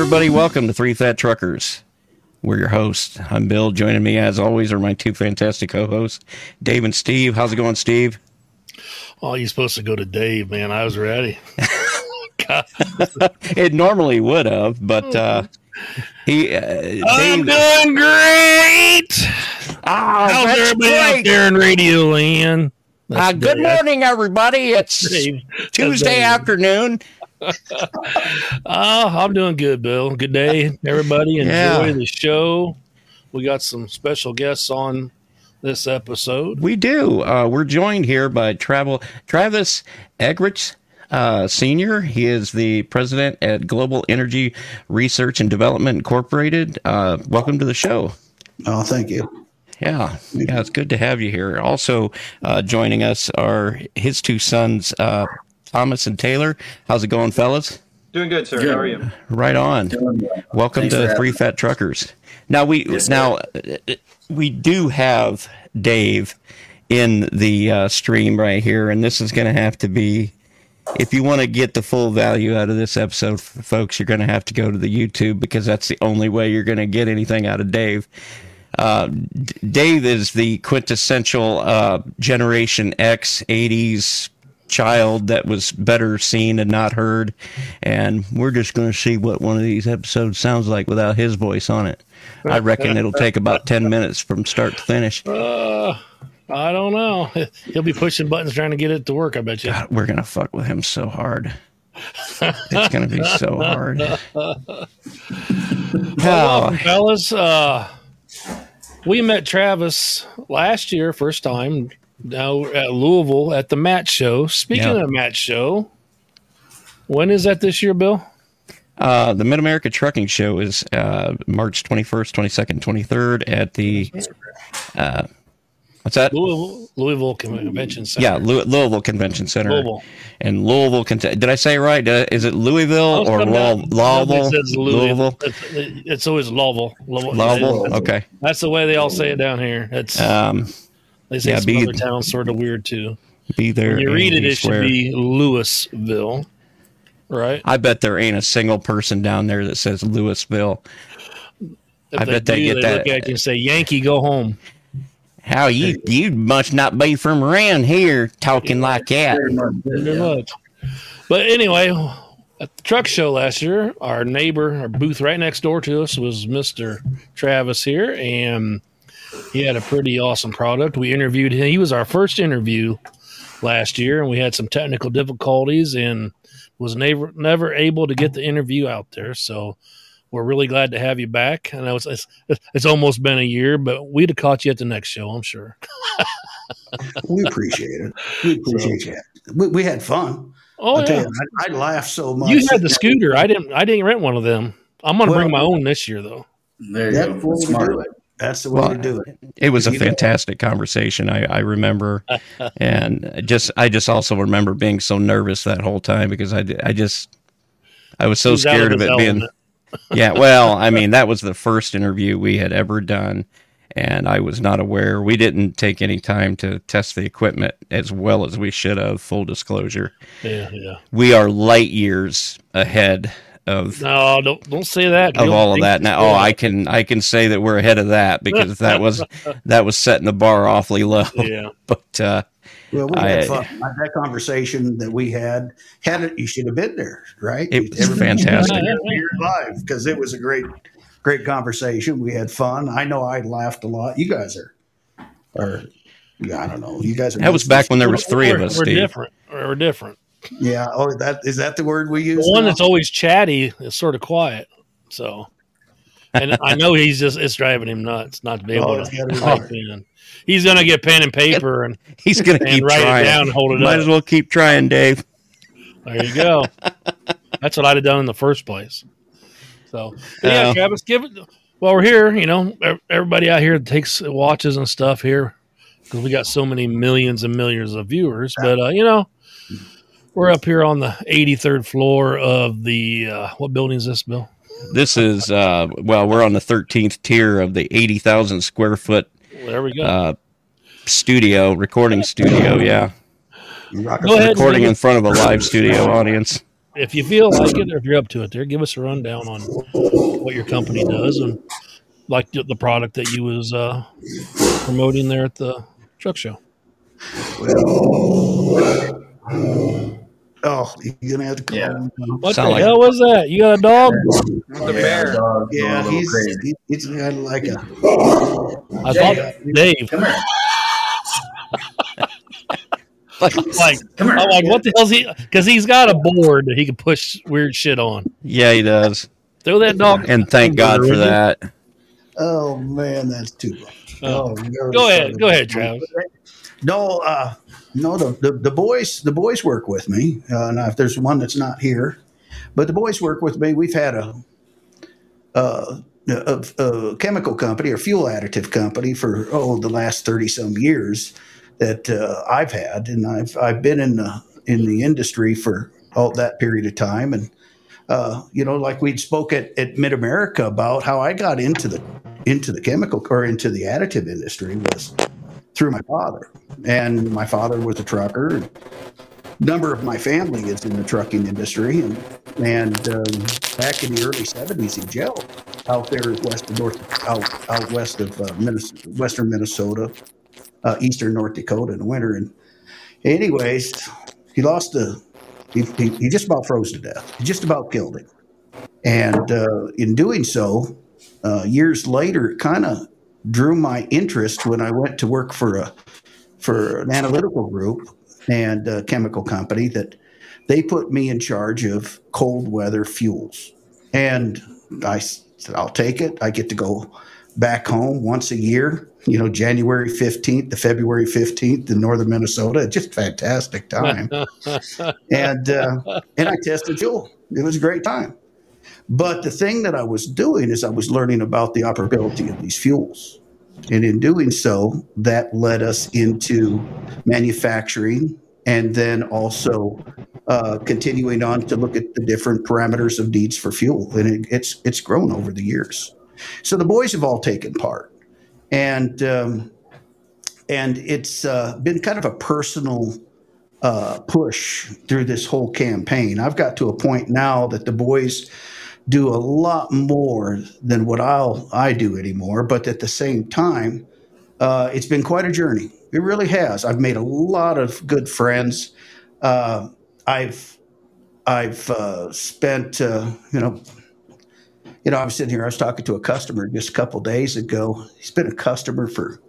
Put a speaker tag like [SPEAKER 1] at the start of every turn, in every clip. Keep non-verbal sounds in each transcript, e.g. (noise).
[SPEAKER 1] everybody, welcome to Three Fat Truckers. We're your hosts. I'm Bill. Joining me, as always, are my two fantastic co-hosts, Dave and Steve. How's it going, Steve?
[SPEAKER 2] Oh, you're supposed to go to Dave, man. I was ready. (laughs)
[SPEAKER 1] it normally would have, but uh, he. Uh,
[SPEAKER 2] I'm
[SPEAKER 1] Dave-
[SPEAKER 2] doing great.
[SPEAKER 1] Ah,
[SPEAKER 2] How's everybody out there in Radio Land?
[SPEAKER 1] Uh, good morning, everybody. It's. Tuesday afternoon.
[SPEAKER 2] Oh, I'm doing good, Bill. Good day, everybody. Enjoy
[SPEAKER 1] Yeah.
[SPEAKER 2] the show. We got some special guests on this episode.
[SPEAKER 1] We do. Uh, we're joined here by Travel Travis Eggrichs. Uh, senior, he is the president at Global Energy Research and Development Incorporated. Uh, welcome to the show.
[SPEAKER 3] Oh, thank you.
[SPEAKER 1] Yeah, yeah, it's good to have you here. Also uh, joining us are his two sons, uh, Thomas and Taylor. How's it going, fellas?
[SPEAKER 4] Doing good, sir. How are you?
[SPEAKER 1] Right on. Welcome
[SPEAKER 3] Thanks
[SPEAKER 1] to Three Fat Truckers. Now we
[SPEAKER 3] Yes,
[SPEAKER 1] now uh, we do have Dave in the uh, stream right here, and this is going to have to be. If you want to get the full value out of this episode, folks, you're going to have to go to the YouTube because that's the only way you're going to get anything out of Dave. Uh, D- Dave is the quintessential uh, Generation X '80s child that was better seen and not heard, and we're just going to see what one of these episodes sounds like without his voice on it. I reckon it'll take about ten minutes from start to finish.
[SPEAKER 2] Uh, I don't know. (laughs) He'll be pushing buttons trying to get it to work, I bet you.
[SPEAKER 1] God, we're gonna fuck with him so hard. It's gonna be so hard. (laughs) Oh,
[SPEAKER 2] fellas. Uh, we met Travis last year, first time, now we're at Louisville at the MATS Show. Speaking
[SPEAKER 1] Yeah.
[SPEAKER 2] of MATS Show, when is that this year, Bill?
[SPEAKER 1] uh, the Mid America Trucking Show is uh, March twenty first, twenty second, twenty third at the. Uh, what's that?
[SPEAKER 2] Louisville, Louisville Convention Center.
[SPEAKER 1] Yeah, Lou- Louisville Convention Center.
[SPEAKER 2] Louisville.
[SPEAKER 1] And Louisville, did I say it right? Did is it Louisville or
[SPEAKER 2] down.
[SPEAKER 1] Louisville? Louisville?
[SPEAKER 2] It's, it's always Louisville. Louisville.
[SPEAKER 1] Louisville? Okay.
[SPEAKER 2] That's the way they all say it down here. It's
[SPEAKER 1] Um,
[SPEAKER 2] they say
[SPEAKER 1] yeah,
[SPEAKER 2] some
[SPEAKER 1] be-
[SPEAKER 2] other towns sort of weird too.
[SPEAKER 1] be there.
[SPEAKER 2] When you read it,
[SPEAKER 1] and be
[SPEAKER 2] it should be Louisville, right?
[SPEAKER 1] I bet there ain't a single person down there that says Louisville.
[SPEAKER 2] If
[SPEAKER 1] I bet they get
[SPEAKER 2] they
[SPEAKER 1] that-
[SPEAKER 2] Look at you and say, "Yankee, go home."
[SPEAKER 1] How you you must not be from around here talking like that.
[SPEAKER 2] Pretty much. But anyway, at the truck show last year, our neighbor, our booth right next door to us was Mr. Travis here, and he had a pretty awesome product. We interviewed him. He was our first interview last year, and we had some technical difficulties and was never never able to get the interview out there. So we're really glad to have you back. I know it's it's, it's almost been a year, but we'd have caught you at the next show, I'm sure. (laughs)
[SPEAKER 3] We appreciate it. We appreciate you. We, we had fun.
[SPEAKER 2] Oh
[SPEAKER 3] I'll
[SPEAKER 2] yeah,
[SPEAKER 3] you, I, I laughed so much.
[SPEAKER 2] you had the scooter. I didn't. I didn't rent one of them. I'm gonna bring my own this year though.
[SPEAKER 5] There you
[SPEAKER 3] That's
[SPEAKER 5] go.
[SPEAKER 3] the way to
[SPEAKER 5] Smart.
[SPEAKER 3] That's the way
[SPEAKER 1] Well,
[SPEAKER 3] to do it.
[SPEAKER 1] It was a fantastic conversation. I, I remember, (laughs) and just I just also remember being so nervous that whole time because I, I just I was so
[SPEAKER 2] He's
[SPEAKER 1] scared of
[SPEAKER 2] his
[SPEAKER 1] it being. (laughs) Yeah, well, I (laughs) mean that was the first interview we had ever done, and I was not aware. We didn't take any time to test the equipment as well as we should have. Full disclosure,
[SPEAKER 2] Yeah, yeah.
[SPEAKER 1] we are light years ahead of
[SPEAKER 2] No, don't don't say that.
[SPEAKER 1] of
[SPEAKER 2] You'll
[SPEAKER 1] all of that. Now, oh, I can I can say that we're ahead of that because that was (laughs) that was setting the bar awfully low.
[SPEAKER 2] Yeah. (laughs)
[SPEAKER 1] But uh,
[SPEAKER 3] Well, we had
[SPEAKER 1] I-
[SPEAKER 3] fun. That conversation that we had, had it, you should have been there, right?
[SPEAKER 1] It was
[SPEAKER 3] Everybody
[SPEAKER 1] fantastic.
[SPEAKER 3] live because it was a great, great conversation. We had fun. I know I laughed a lot. You guys are, are, yeah, I don't know. You guys are.
[SPEAKER 1] that was back when there was three of
[SPEAKER 2] We're-
[SPEAKER 1] us.
[SPEAKER 2] We're
[SPEAKER 1] Steve.
[SPEAKER 2] different. We're different.
[SPEAKER 3] Yeah. Oh, that is that the word we use?
[SPEAKER 2] The one
[SPEAKER 3] now?
[SPEAKER 2] that's always chatty is sort of quiet. So, and I know he's just it's driving him nuts not to be able
[SPEAKER 3] Oh, it's
[SPEAKER 2] to
[SPEAKER 3] gotta be
[SPEAKER 2] type in. He's gonna get pen and paper and (laughs)
[SPEAKER 1] He's gonna
[SPEAKER 2] And
[SPEAKER 1] keep
[SPEAKER 2] write it down and hold it up.
[SPEAKER 1] Might
[SPEAKER 2] up.
[SPEAKER 1] as well keep trying, Dave.
[SPEAKER 2] there you go. That's what I'd have done in the first place. So yeah,
[SPEAKER 1] Oh.
[SPEAKER 2] Travis, give it. While we're here, you know, everybody out here takes watches and stuff here because we got so many millions and millions of viewers. But uh, you know, we're up here on the 83rd floor of the uh, what building is this, Bill?
[SPEAKER 1] This is uh, well, we're on the 13th tier of the 80,000 square foot
[SPEAKER 2] There we go.
[SPEAKER 1] uh, studio, recording studio. Yeah,
[SPEAKER 2] Go ahead.
[SPEAKER 1] recording in front of a live studio audience.
[SPEAKER 2] if you feel like it or if you're up to it there give us a rundown on what your company does and like the the product that you was uh, promoting there at the truck show
[SPEAKER 3] Oh, you're gonna have to come.
[SPEAKER 6] Yeah.
[SPEAKER 3] him.
[SPEAKER 2] what
[SPEAKER 1] Sound
[SPEAKER 2] the
[SPEAKER 1] like-
[SPEAKER 2] hell was that you got a dog
[SPEAKER 6] The bear.
[SPEAKER 3] Yeah,
[SPEAKER 6] a
[SPEAKER 3] he's
[SPEAKER 6] crazy.
[SPEAKER 3] he- he's kind of like a.
[SPEAKER 2] i thought dave
[SPEAKER 6] Come here.
[SPEAKER 1] Like, (laughs)
[SPEAKER 2] like
[SPEAKER 6] Come here.
[SPEAKER 2] i'm like what the hell's he because he's got a board that he can push weird shit on
[SPEAKER 1] yeah, he does,
[SPEAKER 2] throw that dog
[SPEAKER 1] and thank God for that.
[SPEAKER 3] Oh man, that's too much.
[SPEAKER 2] Oh.
[SPEAKER 3] oh you're
[SPEAKER 2] Go ahead. Go ahead, Travis.
[SPEAKER 3] No, uh, no, the, the the boys the boys work with me. Uh, now, if there's one that's not here, but the boys work with me. We've had a a, a, a chemical company or fuel additive company for oh the last thirty some years that uh, I've had, and I've I've been in the in the industry for all that period of time, and uh, you know, like we'd spoke at, at Mid America about how I got into the into the chemical or into the additive industry was through my father, and my father was a trucker. A number of my family is in the trucking industry, and and um, back in the early '70s, in jail out there west of North, out out west of uh, Minnesota, western Minnesota, uh, eastern North Dakota in the winter. And anyways, he lost the. He, he, he just about froze to death. He just about killed him. And uh, in doing so, uh, years later, it kind of drew my interest when I went to work for a for an analytical group and a chemical company that they put me in charge of cold weather fuels. And I said, I'll take it. I get to go back home once a year, you know, January 15th to February 15th in northern Minnesota. Just fantastic time. (laughs) and uh, and I tested fuel. It was a great time. But the thing that I was doing is I was learning about the operability of these fuels. And in doing so, that led us into manufacturing and then also uh, continuing on to look at the different parameters of needs for fuel. And it, it's, it's grown over the years. So the boys have all taken part. And, um, and it's uh, been kind of a personal uh, push through this whole campaign. I've got to a point now that the boys do a lot more than what I'll I do anymore. But at the same time, uh, it's been quite a journey. It really has. I've made a lot of good friends. Uh, I've I've uh, spent uh, you know you know I was sitting here. I was talking to a customer just a couple days ago. He's been a customer for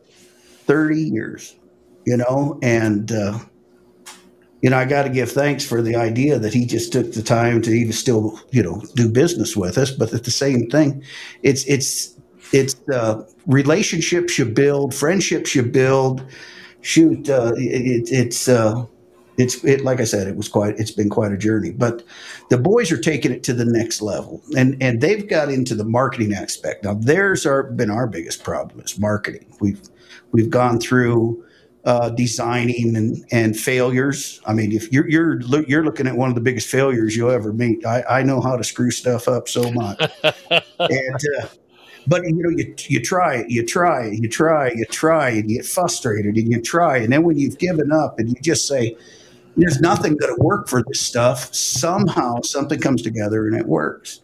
[SPEAKER 3] thirty years, you know, and uh, you know, I got to give thanks for the idea that he just took the time to even still, you know, do business with us. But at the same thing, it's it's it's uh, relationships you build, friendships you build. Shoot, uh, it, it's uh, it's it like I said, it was quite it's been quite a journey. But the boys are taking it to the next level, and and they've got into the marketing aspect. Now, there's our been our biggest problem is marketing. We've we've gone through uh, designing and, and failures. I mean, if you're you're you're looking at one of the biggest failures you'll ever meet, I, I know how to screw stuff up so much. (laughs) and uh, but you know, you you try it, you try it, you try, you try, and you get frustrated, and you try, and then when you've given up, and you just say, there's nothing going to work for this stuff. Somehow something comes together and it works.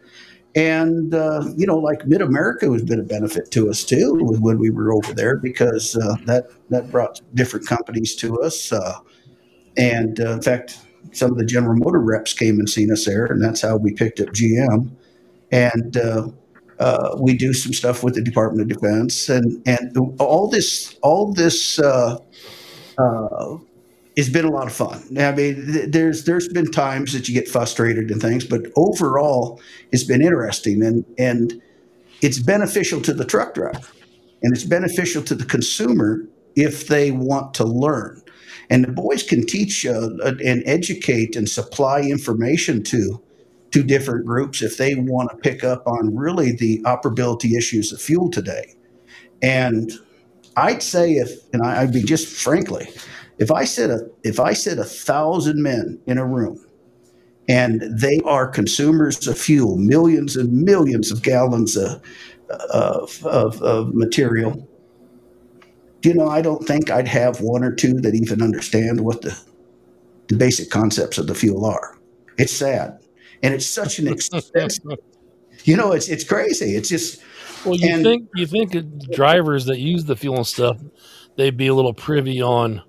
[SPEAKER 3] And, uh, you know, like Mid America has been a benefit to us too when we were over there because uh, that, that brought different companies to us. Uh, and uh, in fact, some of the General Motor reps came and seen us there, and that's how we picked up GM. And uh, uh, we do some stuff with the Department of Defense, and and all this all this uh, uh, has been a lot of fun. I mean, th- there's there's been times that you get frustrated and things, but overall, it's been interesting and and it's beneficial to the truck driver, and it's beneficial to the consumer if they want to learn. And the boys can teach uh, and educate and supply information to to different groups if they want to pick up on really the operability issues of fuel today. And I'd say if, and I, would be just frankly, if I said a if I said a thousand men in a room, and they are consumers of fuel, millions and millions of gallons of of, of, of material. You know, I don't think I'd have one or two that even understand what the the basic concepts of the fuel are. It's sad and it's such an expensive. you know, it's it's crazy. It's just.
[SPEAKER 2] Well, you and, think you think drivers that use the fuel and stuff, they'd be a little privy on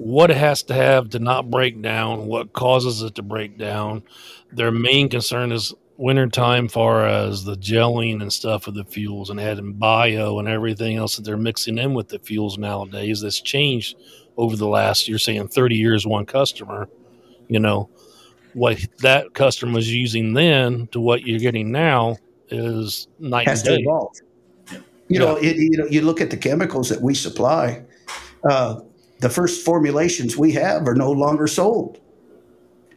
[SPEAKER 2] what it has to have to not break down, what causes it to break down. Their main concern is wintertime, far as the gelling and stuff of the fuels and adding bio and everything else that they're mixing in with the fuels nowadays. That's changed over the last, you're saying 30 years, one customer, you know what that customer was using then to what you're getting now is night has and day. to evolve.
[SPEAKER 3] You yeah. know, it, you know, you look at the chemicals that we supply. Uh, the first formulations we have are no longer sold.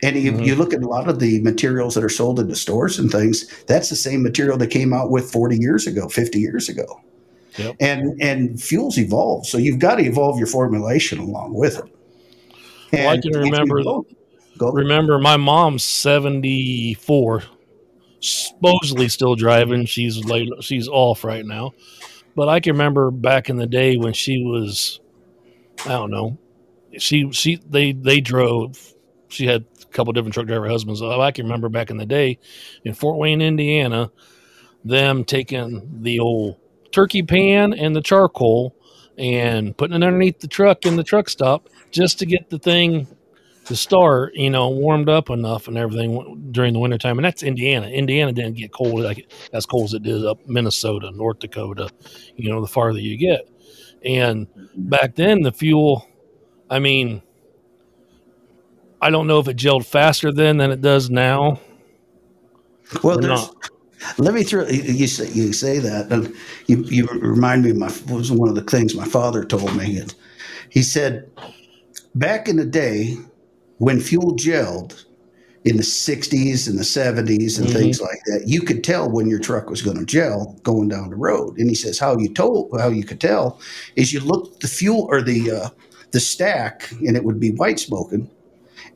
[SPEAKER 3] And you, mm-hmm. you look at a lot of the materials that are sold in the stores and things, that's the same material that came out with 40 years ago, 50 years ago. Yep. And and fuels evolve. So you've got to evolve your formulation along with it.
[SPEAKER 2] Well, I can remember. Remember, my mom's seventy four, supposedly still driving. She's late. She's off right now, but I can remember back in the day when she was, I don't know, she she they they drove. She had a couple different truck driver husbands. Oh, I can remember back in the day in Fort Wayne, Indiana, them taking the old turkey pan and the charcoal and putting it underneath the truck in the truck stop just to get the thing to start, you know, warmed up enough and everything during the wintertime. And that's Indiana. Indiana didn't get cold like as cold as it did up Minnesota, North Dakota, you know, the farther you get. And mm-hmm. back then, the fuel, I mean, I don't know if it gelled faster then than it does now.
[SPEAKER 3] Well, let me throw you say you say that, and you, you remind me of my was one of the things my father told me. He said, back in the day, when fuel gelled in the 60s and the 70s and mm-hmm. things like that, you could tell when your truck was going to gel going down the road. And he says how you told how you could tell is you looked the fuel or the uh, the stack and it would be white smoking,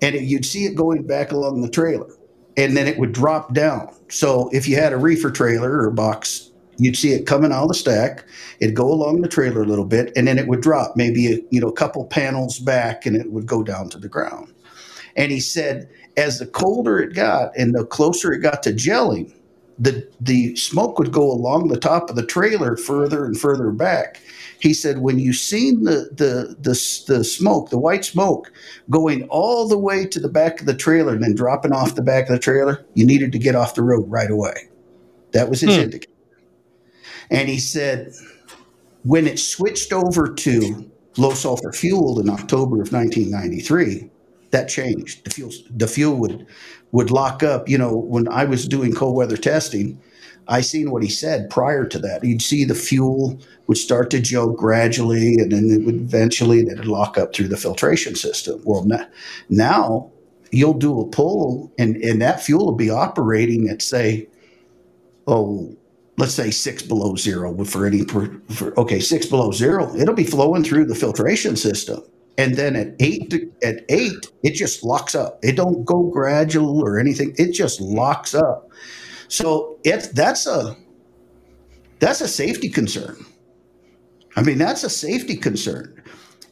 [SPEAKER 3] and it, you'd see it going back along the trailer, and then it would drop down. So if you had a reefer trailer or box you'd see it coming out of the stack. It'd go along the trailer a little bit, and then it would drop maybe a, you know a couple panels back, and it would go down to the ground. And he said, as the colder it got and the closer it got to gelling, the the smoke would go along the top of the trailer further and further back. He said, when you seen the, the the the smoke, the white smoke, going all the way to the back of the trailer and then dropping off the back of the trailer, you needed to get off the road right away. That was his hmm. indicator. And he said, when it switched over to low sulfur fuel in October of 1993, that changed. The fuel the fuel would would lock up. You know, when I was doing cold weather testing, I seen what he said prior to that. You'd see the fuel would start to gel gradually, and then it would eventually it would lock up through the filtration system. Well, now, now you'll do a pull, and and that fuel will be operating at say, oh, let's say six below zero for any for, okay six below zero. It'll be flowing through the filtration system and then at eight at eight it just locks up. It don't go gradual or anything. It just locks up. So it's that's a that's a safety concern. I mean that's a safety concern.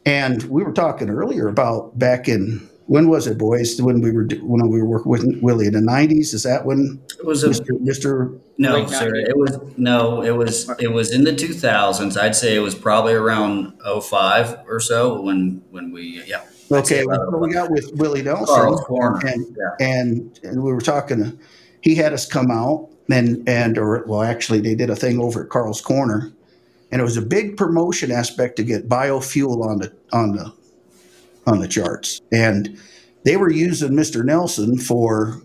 [SPEAKER 3] And we were talking earlier about back in when was it, boys? When we were when we were working with Willie in the nineties? Is that when
[SPEAKER 6] it was a,
[SPEAKER 3] Mr. Mr.
[SPEAKER 6] No, sir. It was no. It was it was in the two thousands. I'd say it was probably around 05 or so when when we yeah.
[SPEAKER 3] Okay, well, we uh, got with Willie Nelson, and, yeah. and and we were talking. He had us come out and and or well, actually, they did a thing over at Carl's Corner, and it was a big promotion aspect to get biofuel on the on the on the charts, and they were using Mr. Nelson for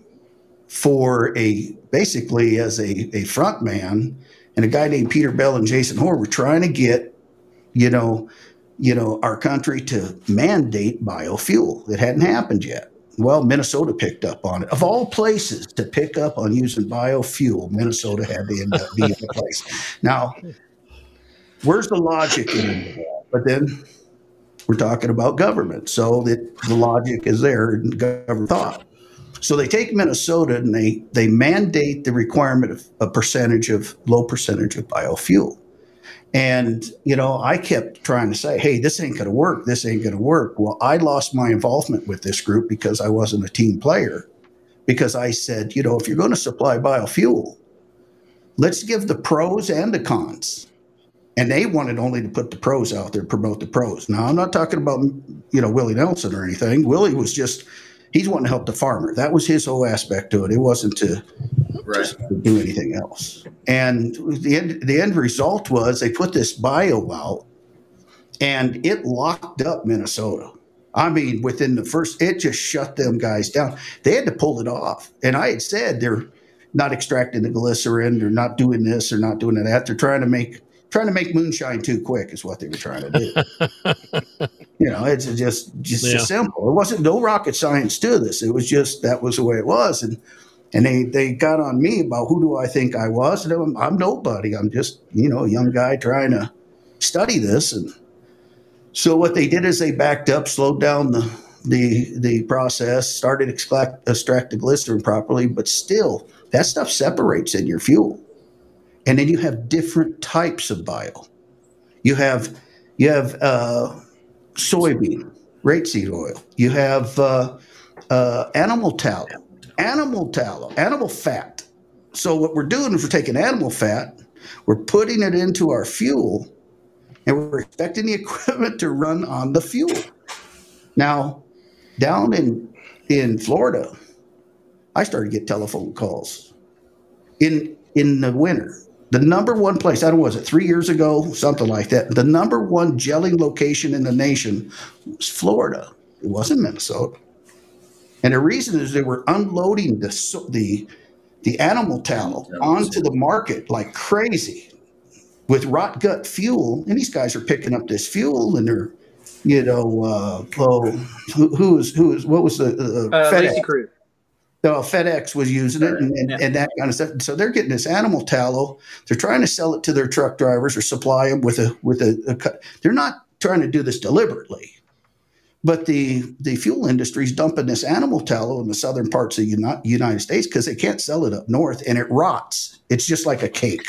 [SPEAKER 3] for a basically as a, a front man and a guy named Peter Bell and Jason Hoare were trying to get, you know, you know, our country to mandate biofuel. It hadn't happened yet. Well, Minnesota picked up on it. Of all places to pick up on using biofuel, Minnesota had to end up being the place. Now, where's the logic in that? But then we're talking about government. So the logic is there in government thought. So they take Minnesota and they they mandate the requirement of a percentage of low percentage of biofuel. And you know, I kept trying to say, "Hey, this ain't going to work. This ain't going to work." Well, I lost my involvement with this group because I wasn't a team player. Because I said, you know, if you're going to supply biofuel, let's give the pros and the cons and they wanted only to put the pros out there, promote the pros. Now, I'm not talking about you know Willie Nelson or anything. Willie was just he's wanting to help the farmer. That was his whole aspect to it. It wasn't to, right. to do anything else. And the end the end result was they put this bio out, and it locked up Minnesota. I mean, within the first, it just shut them guys down. They had to pull it off. And I had said they're not extracting the glycerin, they're not doing this, they're not doing that. They're trying to make trying to make moonshine too quick is what they were trying to do. (laughs) you know, it's just just yeah. simple. It wasn't no rocket science to this. It was just that was the way it was, and and they they got on me about who do I think I was, and I'm, I'm nobody. I'm just you know a young guy trying to study this, and so what they did is they backed up, slowed down the the the process, started extract extract the glycerin properly, but still that stuff separates in your fuel and then you have different types of bio. You have you have uh, soybean, rapeseed oil. You have uh, uh, animal tallow, animal tallow, animal fat. So what we're doing is we're taking animal fat, we're putting it into our fuel, and we're expecting the (laughs) equipment to run on the fuel. Now, down in in Florida, I started to get telephone calls in in the winter the number one place, I don't know, was it three years ago, something like that. The number one gelling location in the nation was Florida. It wasn't Minnesota. And the reason is they were unloading the the the animal tallow onto the market like crazy with rot gut fuel. And these guys are picking up this fuel and they're, you know, uh, oh, who, who is who is what was the uh, uh, FedEx? Crew. So FedEx was using it and, and, and, that kind of stuff. So they're getting this animal tallow. They're trying to sell it to their truck drivers or supply them with a with a, a cut. They're not trying to do this deliberately, but the the fuel industry is dumping this animal tallow in the southern parts of the United States because they can't sell it up north and it rots. It's just like a cake.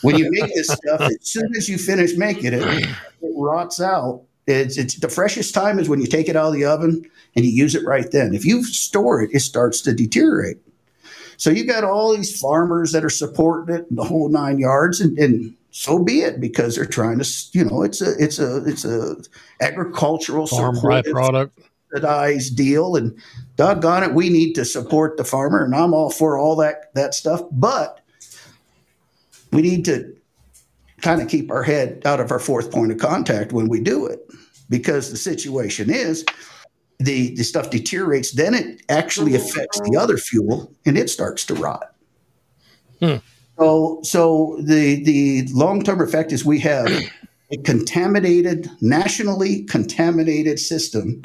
[SPEAKER 3] when you make this (laughs) stuff, as soon as you finish making it, it rots out. It's, it's the freshest time is when you take it out of the oven and you use it right then. If you store it, it starts to deteriorate. So you got all these farmers that are supporting it, in the whole nine yards, and, and so be it because they're trying to, you know, it's a it's a it's a agricultural
[SPEAKER 2] farm byproduct
[SPEAKER 3] subsidized deal, and doggone it, we need to support the farmer, and I'm all for all that that stuff, but we need to kind of keep our head out of our fourth point of contact when we do it because the situation is the, the stuff deteriorates, then it actually affects the other fuel and it starts to rot. Hmm. So, so the the long term effect is we have a contaminated, nationally contaminated system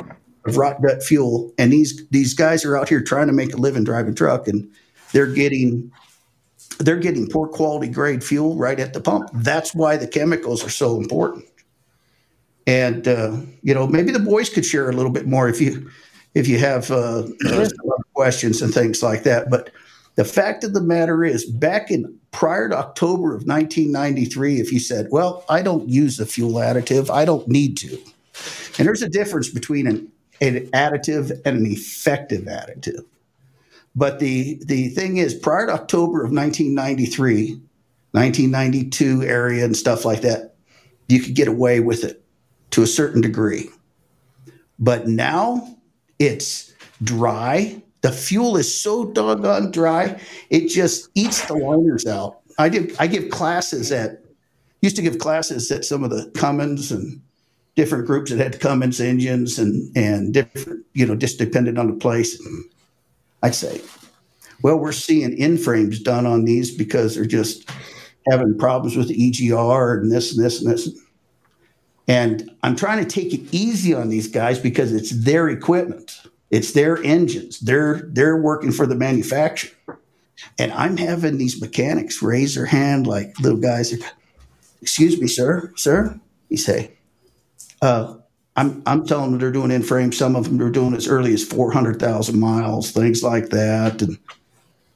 [SPEAKER 3] of rot gut fuel, and these these guys are out here trying to make a living driving truck, and they're getting they're getting poor quality grade fuel right at the pump. That's why the chemicals are so important and uh, you know maybe the boys could share a little bit more if you if you have uh, uh, questions and things like that. But the fact of the matter is, back in prior to October of 1993, if you said, "Well, I don't use the fuel additive, I don't need to," And there's a difference between an, an additive and an effective additive. But the, the thing is, prior to October of 1993, 1992 area and stuff like that, you could get away with it to a certain degree. But now it's dry. The fuel is so doggone dry, it just eats the liners out. I did I give classes at used to give classes at some of the Cummins and different groups that had Cummins engines and and different, you know, just depended on the place. I'd say, well, we're seeing in frames done on these because they're just having problems with the EGR and this and this and this. And I'm trying to take it easy on these guys because it's their equipment. It's their engines. They're they're working for the manufacturer. And I'm having these mechanics raise their hand like little guys. Excuse me, sir, sir. He say, uh, I'm I'm telling them they're doing in frame. Some of them are doing as early as four hundred thousand miles, things like that. And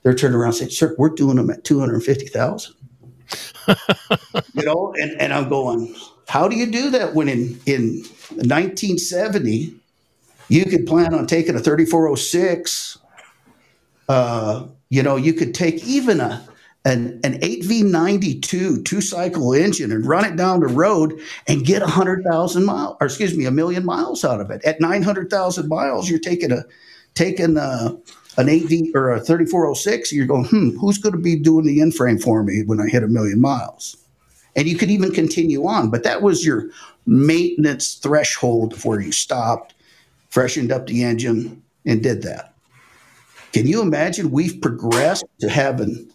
[SPEAKER 3] they're turning around and saying, "Sir, we're doing them at two hundred fifty thousand. (laughs) you know, and, and I'm going, how do you do that when in in 1970 you could plan on taking a 3406 uh, you know you could take even a an, an 8v92 two cycle engine and run it down the road and get 100,000 miles or excuse me a million miles out of it. At 900,000 miles you're taking a taking a an 8v or a 3406 you're going hmm who's going to be doing the in frame for me when I hit a million miles and you could even continue on but that was your maintenance threshold where you stopped freshened up the engine and did that can you imagine we've progressed to having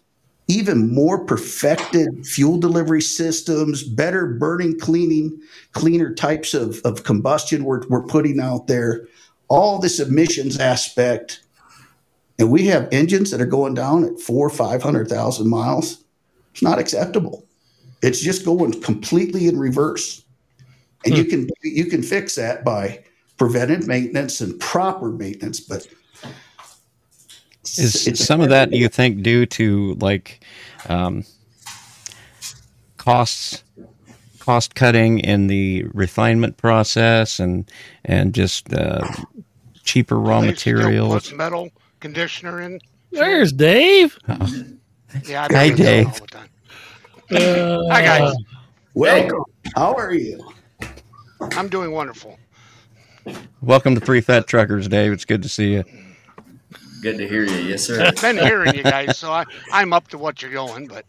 [SPEAKER 3] even more perfected fuel delivery systems, better burning, cleaning, cleaner types of, of combustion we're, we're putting out there, all this emissions aspect. And we have engines that are going down at four, 500,000 miles. It's not acceptable. It's just going completely in reverse. And hmm. you can you can fix that by preventive maintenance and proper maintenance, but
[SPEAKER 1] is some of that, do you think, due to like um, costs, cost cutting in the refinement process, and and just uh, cheaper raw materials?
[SPEAKER 4] metal conditioner in.
[SPEAKER 2] There's Dave.
[SPEAKER 1] Oh. Yeah, hi Dave.
[SPEAKER 4] Uh, hi guys.
[SPEAKER 3] Welcome. How are you?
[SPEAKER 4] I'm doing wonderful.
[SPEAKER 1] Welcome to Three Fat Truckers, Dave. It's good to see you.
[SPEAKER 6] Good to hear you. Yes, sir.
[SPEAKER 4] I've been hearing you guys, so I, I'm up to what you're going. But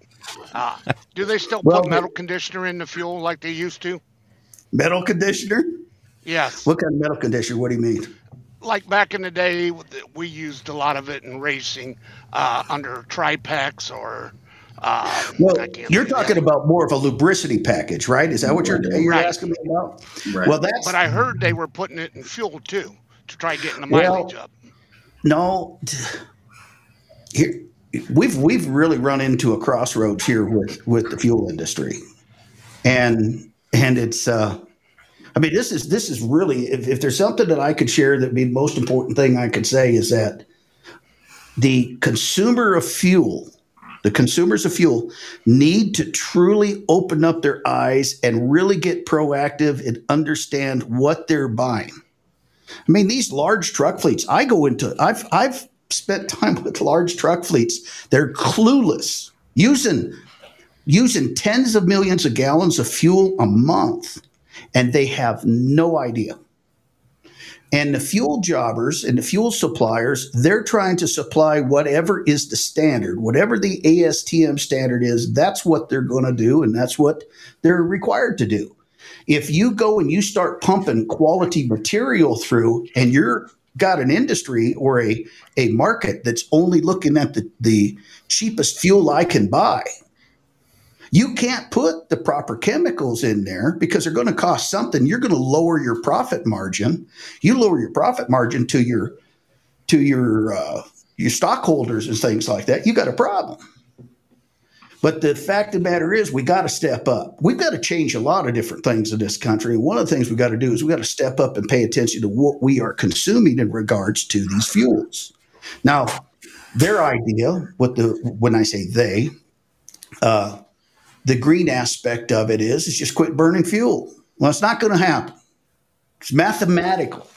[SPEAKER 4] uh, do they still well, put metal conditioner in the fuel like they used to?
[SPEAKER 3] Metal conditioner?
[SPEAKER 4] Yes.
[SPEAKER 3] What kind of metal conditioner? What do you mean?
[SPEAKER 4] Like back in the day, we used a lot of it in racing uh, under Tripex or.
[SPEAKER 3] Uh, well, you're talking that. about more of a lubricity package, right? Is that what you're, you're right. asking me about?
[SPEAKER 4] Right. Well, that's. But I heard they were putting it in fuel too to try getting the mileage well, up.
[SPEAKER 3] No, here we've we've really run into a crossroads here with with the fuel industry, and and it's. Uh, I mean, this is this is really if, if there's something that I could share that be the most important thing I could say is that the consumer of fuel, the consumers of fuel, need to truly open up their eyes and really get proactive and understand what they're buying. I mean, these large truck fleets, I go into, I've, I've spent time (laughs) with large truck fleets. They're clueless using, using tens of millions of gallons of fuel a month, and they have no idea. And the fuel jobbers and the fuel suppliers, they're trying to supply whatever is the standard, whatever the ASTM standard is, that's what they're going to do, and that's what they're required to do. If you go and you start pumping quality material through and you're got an industry or a, a market that's only looking at the, the cheapest fuel I can buy, you can't put the proper chemicals in there because they're going to cost something. You're going to lower your profit margin. You lower your profit margin to your to your uh, your stockholders and things like that. You got a problem. But the fact of the matter is, we got to step up. We've got to change a lot of different things in this country. And one of the things we got to do is we got to step up and pay attention to what we are consuming in regards to these fuels. Now, their idea, what the when I say they, uh, the green aspect of it is, is just quit burning fuel. Well, it's not going to happen. It's mathematical.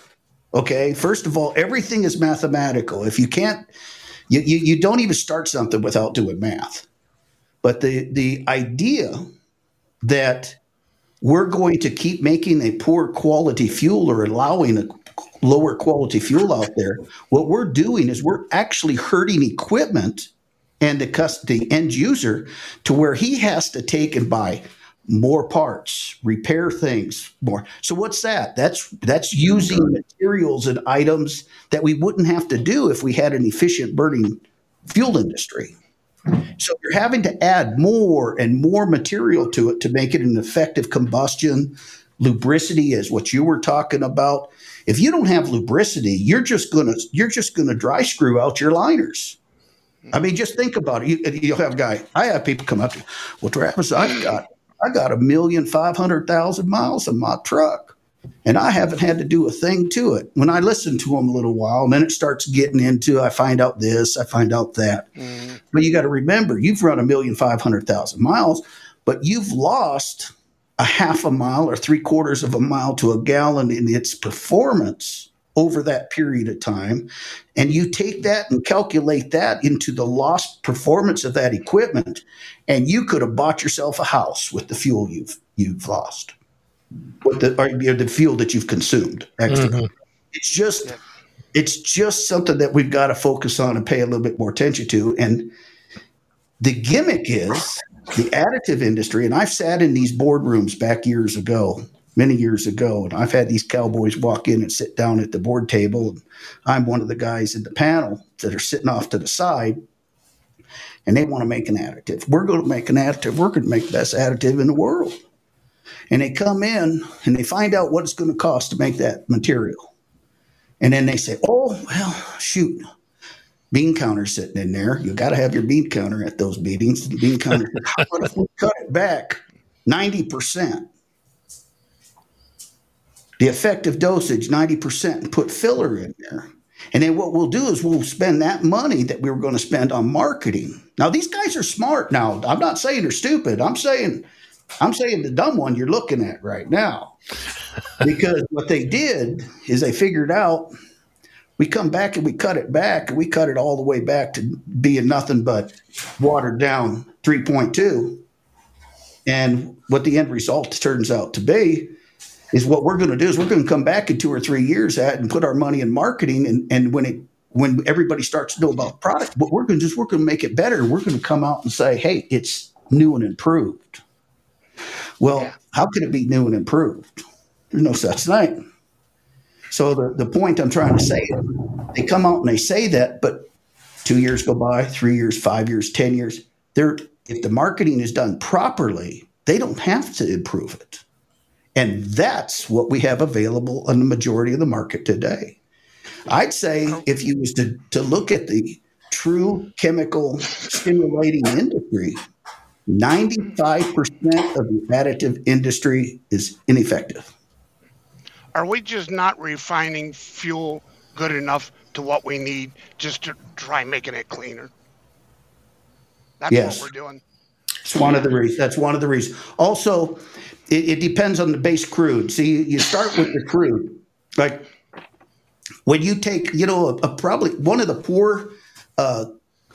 [SPEAKER 3] Okay. First of all, everything is mathematical. If you can't, you, you, you don't even start something without doing math. But the, the idea that we're going to keep making a poor quality fuel or allowing a lower quality fuel out there, what we're doing is we're actually hurting equipment and the, the end user to where he has to take and buy more parts, repair things more. So what's that? That's that's using materials and items that we wouldn't have to do if we had an efficient burning fuel industry. So you're having to add more and more material to it to make it an effective combustion. Lubricity is what you were talking about. If you don't have lubricity, you're just gonna you're just gonna dry screw out your liners. I mean, just think about it. You, you'll have a guy. I have people come up to, you, well, Travis, I've got I got a million five hundred thousand miles in my truck, and I haven't had to do a thing to it. When I listen to them a little while, and then it starts getting into, I find out this, I find out that. Mm. But you got to remember, you've run a million five hundred thousand miles, but you've lost a half a mile or three quarters of a mile to a gallon in its performance over that period of time. And you take that and calculate that into the lost performance of that equipment, and you could have bought yourself a house with the fuel you've you've lost, with the or the fuel that you've consumed. Mm-hmm. It's just it's just something that we've got to focus on and pay a little bit more attention to. And the gimmick is the additive industry, and I've sat in these boardrooms back years ago many years ago. And I've had these cowboys walk in and sit down at the board table. And I'm one of the guys in the panel that are sitting off to the side. And they want to make an additive. We're going to make an additive. We're going to make the best additive in the world. And they come in and they find out what it's going to cost to make that material. And then they say, oh, well, shoot, bean counter sitting in there. You got to have your bean counter at those meetings. The bean counter, (laughs) what if we cut it back 90%? The effective dosage 90% and put filler in there. And then what we'll do is we'll spend that money that we were going to spend on marketing. Now these guys are smart. Now I'm not saying they're stupid. I'm saying I'm saying the dumb one you're looking at right now. (laughs) because what they did is they figured out we come back and we cut it back and we cut it all the way back to being nothing but watered down 3.2. And what the end result turns out to be is what we're going to do is we're going to come back in two or three years at and put our money in marketing and, and when it when everybody starts to know about product but we're going to just we're going to make it better. We're going to come out and say hey it's new and improved. Well yeah. how can it be new and improved? There's no such thing. So the, the point i'm trying to say they come out and they say that but two years go by three years five years ten years they're if the marketing is done properly they don't have to improve it and that's what we have available in the majority of the market today. I'd say oh. if you was to, to look at the true chemical stimulating industry, 95% of the additive industry is ineffective.
[SPEAKER 4] Are we just not refining fuel good enough to what we need just to try making it cleaner? That's yes. what we're doing.
[SPEAKER 3] It's one of the reasons. That's one of the reasons. Also, it, it depends on the base crude. See, you start with the crude. Like when you take, you know, a, a probably one of the poor uh,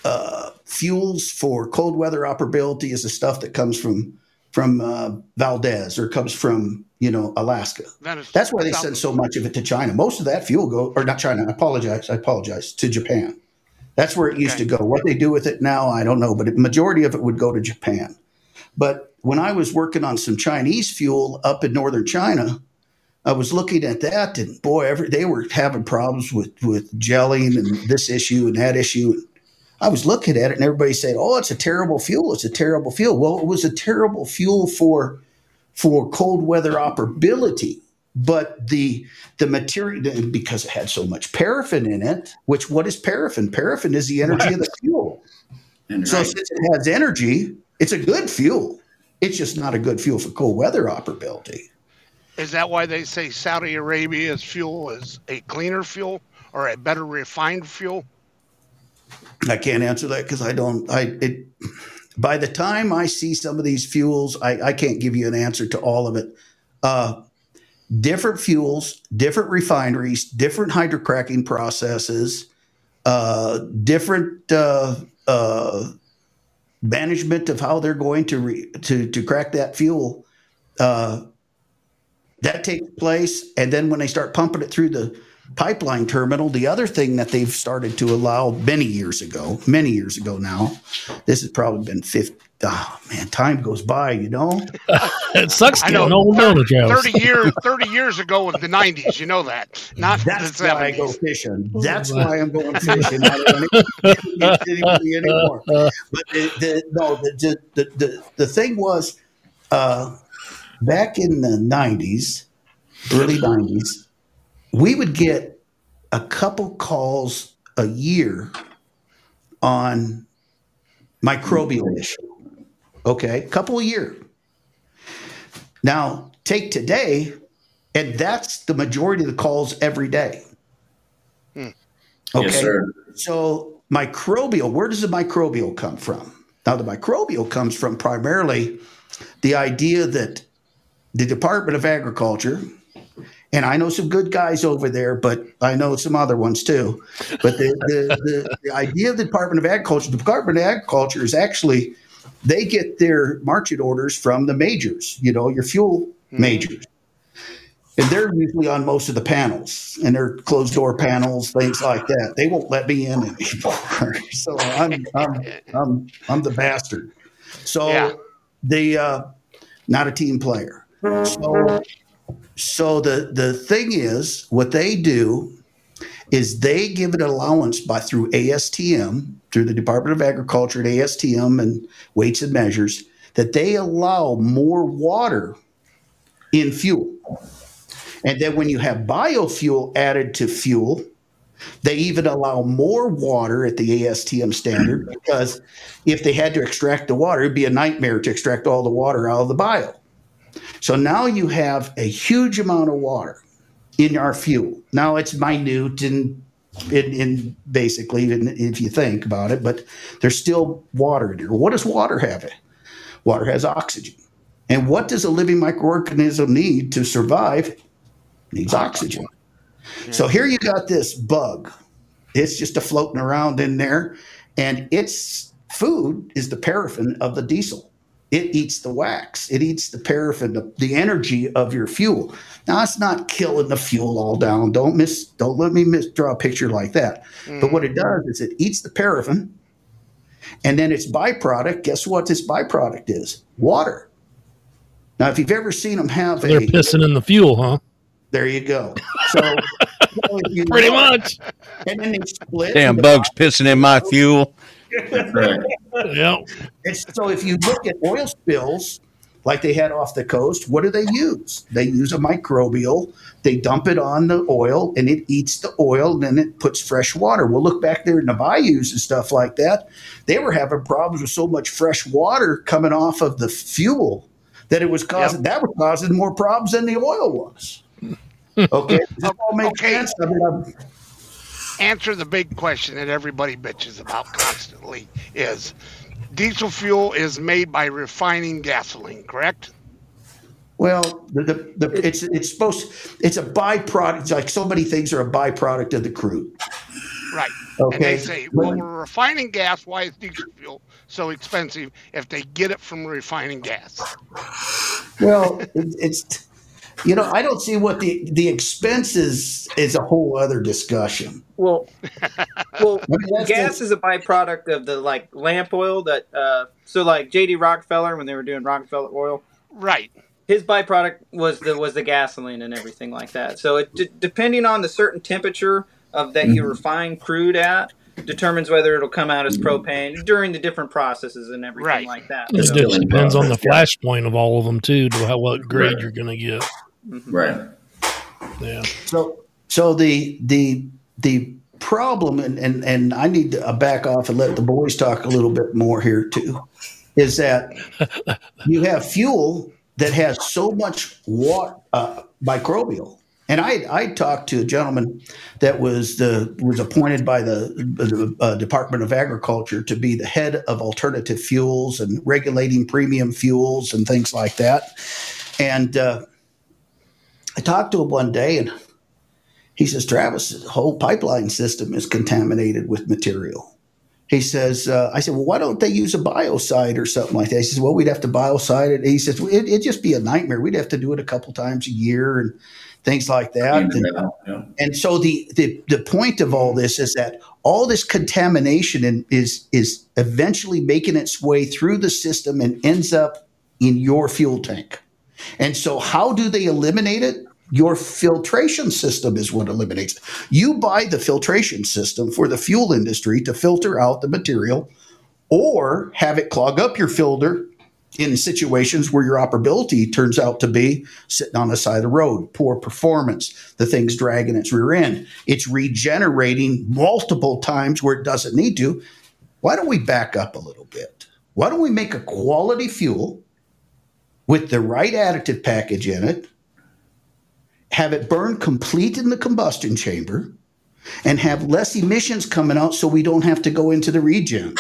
[SPEAKER 3] uh, fuels for cold weather operability is the stuff that comes from from uh, Valdez or comes from you know Alaska. That That's why they send so much of it to China. Most of that fuel go or not China. I apologize. I apologize to Japan. That's where it used okay. to go. What they do with it now, I don't know, but the majority of it would go to Japan. But when I was working on some Chinese fuel up in northern China, I was looking at that, and boy, every, they were having problems with with gelling and this issue and that issue. I was looking at it, and everybody said, "Oh, it's a terrible fuel. It's a terrible fuel." Well, it was a terrible fuel for for cold weather operability, but the the material because it had so much paraffin in it. Which what is paraffin? Paraffin is the energy right. of the fuel. And so right. since it has energy, it's a good fuel. It's just not a good fuel for cold weather operability.
[SPEAKER 4] Is that why they say Saudi Arabia's fuel is a cleaner fuel or a better refined fuel?
[SPEAKER 3] I can't answer that because I don't. I it. By the time I see some of these fuels, I, I can't give you an answer to all of it. Uh, different fuels, different refineries, different hydrocracking processes, uh, different uh, uh, management of how they're going to re- to to crack that fuel. Uh, that takes place, and then when they start pumping it through the pipeline terminal, the other thing that they've started to allow many years ago, many years ago now, this has probably been 50. Oh man, time goes by, you know. (laughs)
[SPEAKER 2] it sucks
[SPEAKER 4] I
[SPEAKER 2] getting
[SPEAKER 4] know.
[SPEAKER 2] old, don't it, Travis?
[SPEAKER 4] Thirty years, thirty years ago in the nineties. You know that, not
[SPEAKER 3] That's
[SPEAKER 4] the
[SPEAKER 3] why I go
[SPEAKER 4] seventies.
[SPEAKER 3] fishing. That's why I'm going fishing. I don't want to anybody (laughs) anymore. But the, the, no, the, the, the, the thing was, uh, back in the 90s, early 90s, we would get a couple calls a year on microbial issue. Okay, couple a year. Now, take today, and that's the majority of the calls every day. Hmm. Okay.
[SPEAKER 6] Yes, sir.
[SPEAKER 3] So, microbial, where does the microbial come from? Now, the microbial comes from primarily the idea that the Department of Agriculture, and I know some good guys over there, but I know some other ones too. But the, the, the, the idea of the Department of Agriculture, the Department of Agriculture is actually, they get their marching orders from the majors, you know, your fuel majors. And they're usually on most of the panels, and they're closed door panels, things like that. They won't let me in anymore. (laughs) so I'm, I'm, I'm, I'm the bastard. So
[SPEAKER 4] Yeah.
[SPEAKER 3] the uh, not a team player. So so the the thing is, what they do is they give an allowance by through ASTM, through the Department of Agriculture at ASTM and weights and measures, that they allow more water in fuel. And then when you have biofuel added to fuel, they even allow more water at the ASTM standard (clears throat) because if they had to extract the water, it'd be a nightmare to extract all the water out of the bio. So now you have a huge amount of water in our fuel. Now it's minute and in, in basically, in, if you think about it, but there's still water in here. What does water have? Water has oxygen. And what does a living microorganism need to survive? Needs oxygen. So here you got this bug. It's just a floating around in there, and its food is the paraffin of the diesel. It eats the wax. It eats the paraffin, the, the energy of your fuel. Now it's not killing the fuel all down. Don't miss. Don't let me miss, draw a picture like that. But what it mm. does is it eats the paraffin, and then its byproduct. Guess what? This byproduct is water. Now, if you've ever seen them have
[SPEAKER 2] They're
[SPEAKER 3] a,
[SPEAKER 2] pissing in the fuel, huh?
[SPEAKER 3] there you go. So (laughs) so if
[SPEAKER 2] Pretty
[SPEAKER 3] look,
[SPEAKER 2] much.
[SPEAKER 3] and then they split.
[SPEAKER 1] Damn
[SPEAKER 3] into
[SPEAKER 1] bugs pissing in my fuel.
[SPEAKER 6] Right. (laughs)
[SPEAKER 2] Yeah.
[SPEAKER 3] It's, so if you look at oil spills like they had off the coast, what do they use? They use a microbial. They dump it on the oil and it eats the oil and then it puts fresh water. We'll look back there in the bayous and stuff like that. They were having problems with so much fresh water coming off of the fuel that it was causing that was causing more problems than the oil was. Okay, (laughs) does that all make
[SPEAKER 4] Okay.
[SPEAKER 3] sense? I mean, I'm-
[SPEAKER 4] Answer the big question that everybody bitches about constantly: is diesel fuel is made by refining gasoline, correct?
[SPEAKER 3] Well, the, the, the, it's it's supposed it's a byproduct. Like so many things are a byproduct of the crude.
[SPEAKER 4] Right.
[SPEAKER 3] Okay.
[SPEAKER 4] And they say, well, we're refining gas. Why is diesel fuel so expensive if they get it from refining gas?
[SPEAKER 3] Well, it's you know I don't see what the the expense is is a whole other discussion.
[SPEAKER 5] Well, (laughs) well,
[SPEAKER 3] I mean, that's
[SPEAKER 5] gas is a byproduct of the like lamp oil that. Uh, so like J.D. Rockefeller when they were doing Rockefeller oil,
[SPEAKER 4] Right.
[SPEAKER 5] his byproduct was the was the gasoline and everything like that. So it d- depending on the certain temperature of that
[SPEAKER 3] Mm-hmm.
[SPEAKER 5] you refine crude at determines whether it'll come out as propane during the different processes and everything
[SPEAKER 4] Right.
[SPEAKER 5] like that.
[SPEAKER 2] It
[SPEAKER 5] So-
[SPEAKER 2] just depends on the flash point of all of them too, to how what grade you're gonna get.
[SPEAKER 6] Right.
[SPEAKER 2] Yeah.
[SPEAKER 3] So so the the the problem and and and I need to back off and let the boys talk a little bit more here too. Is that (laughs) you have fuel that has so much water, uh, microbial. And I I talked to a gentleman that was the was appointed by the, the uh, Department of Agriculture to be the head of alternative fuels and regulating premium fuels and things like that. And uh, I talked to him one day and he says, Travis, the whole pipeline system is contaminated with material. He says, uh, I said, well, why don't they use a biocide or something like that? He says, well, we'd have to biocide it. He says, well, it, would just be a nightmare. We'd have to do it a couple times a year and things like that. And, yeah. and, so the, the, the point of all this is that all this contamination in, is, is eventually making its way through the system and ends up in your fuel tank. And so how do they eliminate it? Your filtration system is what eliminates. It. You buy the filtration system for the fuel industry to filter out the material or have it clog up your filter in situations where your operability turns out to be sitting on the side of the road, poor performance, the thing's dragging its rear end. It's regenerating multiple times where it doesn't need to. Why don't we back up a little bit? Why don't we make a quality fuel with the right additive package in it have it burn complete in the combustion chamber, and have less emissions coming out so we don't have to go into the regens.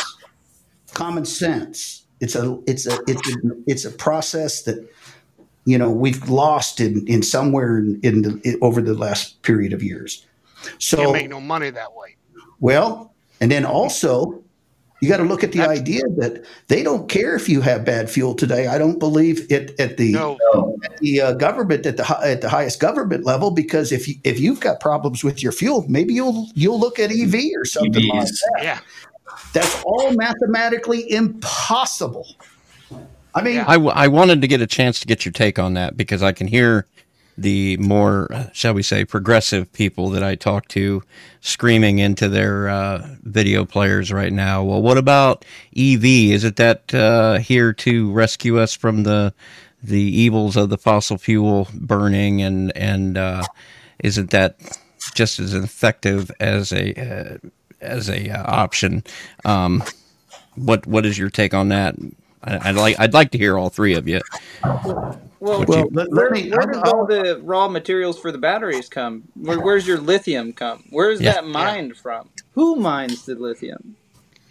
[SPEAKER 3] Common sense. It's a it's a it's a it's a process that you know we've lost in in somewhere in, in the in, over the last period of years. So
[SPEAKER 4] you make no money that way.
[SPEAKER 3] Well, and then also you got to look at the That's, idea that they don't care if you have bad fuel today. I don't believe it at the no. at the uh, government at the at the highest government level because if you, if you've got problems with your fuel, maybe you'll you'll look at EV or something EVs. like that.
[SPEAKER 4] Yeah,
[SPEAKER 3] that's all mathematically impossible. I mean,
[SPEAKER 1] I, I wanted to get a chance to get your take on that because I can hear the more, shall we say, progressive people that I talk to screaming into their uh, video players right now. Well, what about EV? Is it that uh, here to rescue us from the the evils of the fossil fuel burning, and and uh, isn't that just as effective as a uh, as a uh, option? Um, what what is your take on that? I'd like I'd like to hear all three of you.
[SPEAKER 5] Well, well let, where, me, where does all the raw materials for the batteries come? Where, where's your lithium come? Where's yeah, that mined yeah. from? Who mines the lithium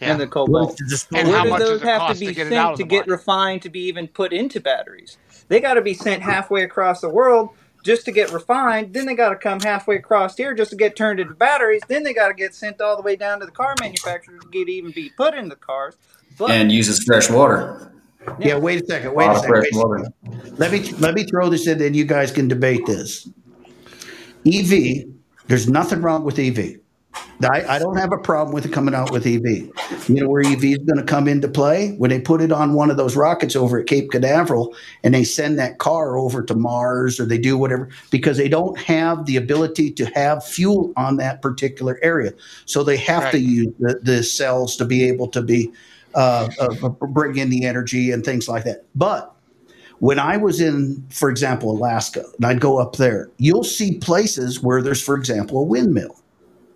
[SPEAKER 5] yeah. and the cobalt?
[SPEAKER 4] and
[SPEAKER 5] where
[SPEAKER 4] do
[SPEAKER 5] those have to be to sent to get refined to be even put into batteries? They got to be sent halfway across the world just to get refined. Then they got to come halfway across here just to get turned into batteries. Then they got to get sent all the way down to the car manufacturers to get even be put in the cars.
[SPEAKER 6] But, and uses fresh water.
[SPEAKER 3] Yeah, wait a second. Wait a second. Wait a second. Let me let me throw this in, and you guys can debate this. EV. There's nothing wrong with EV. I, I don't have a problem with it coming out with EV. You know where EV is going to come into play when they put it on one of those rockets over at Cape Canaveral, and they send that car over to Mars, or they do whatever because they don't have the ability to have fuel on that particular area. So they have right. to use the, the cells to be able to be uh, bring in the energy and things like that. But when I was in, for example, Alaska, and I'd go up there, you'll see places where there's, for example, a windmill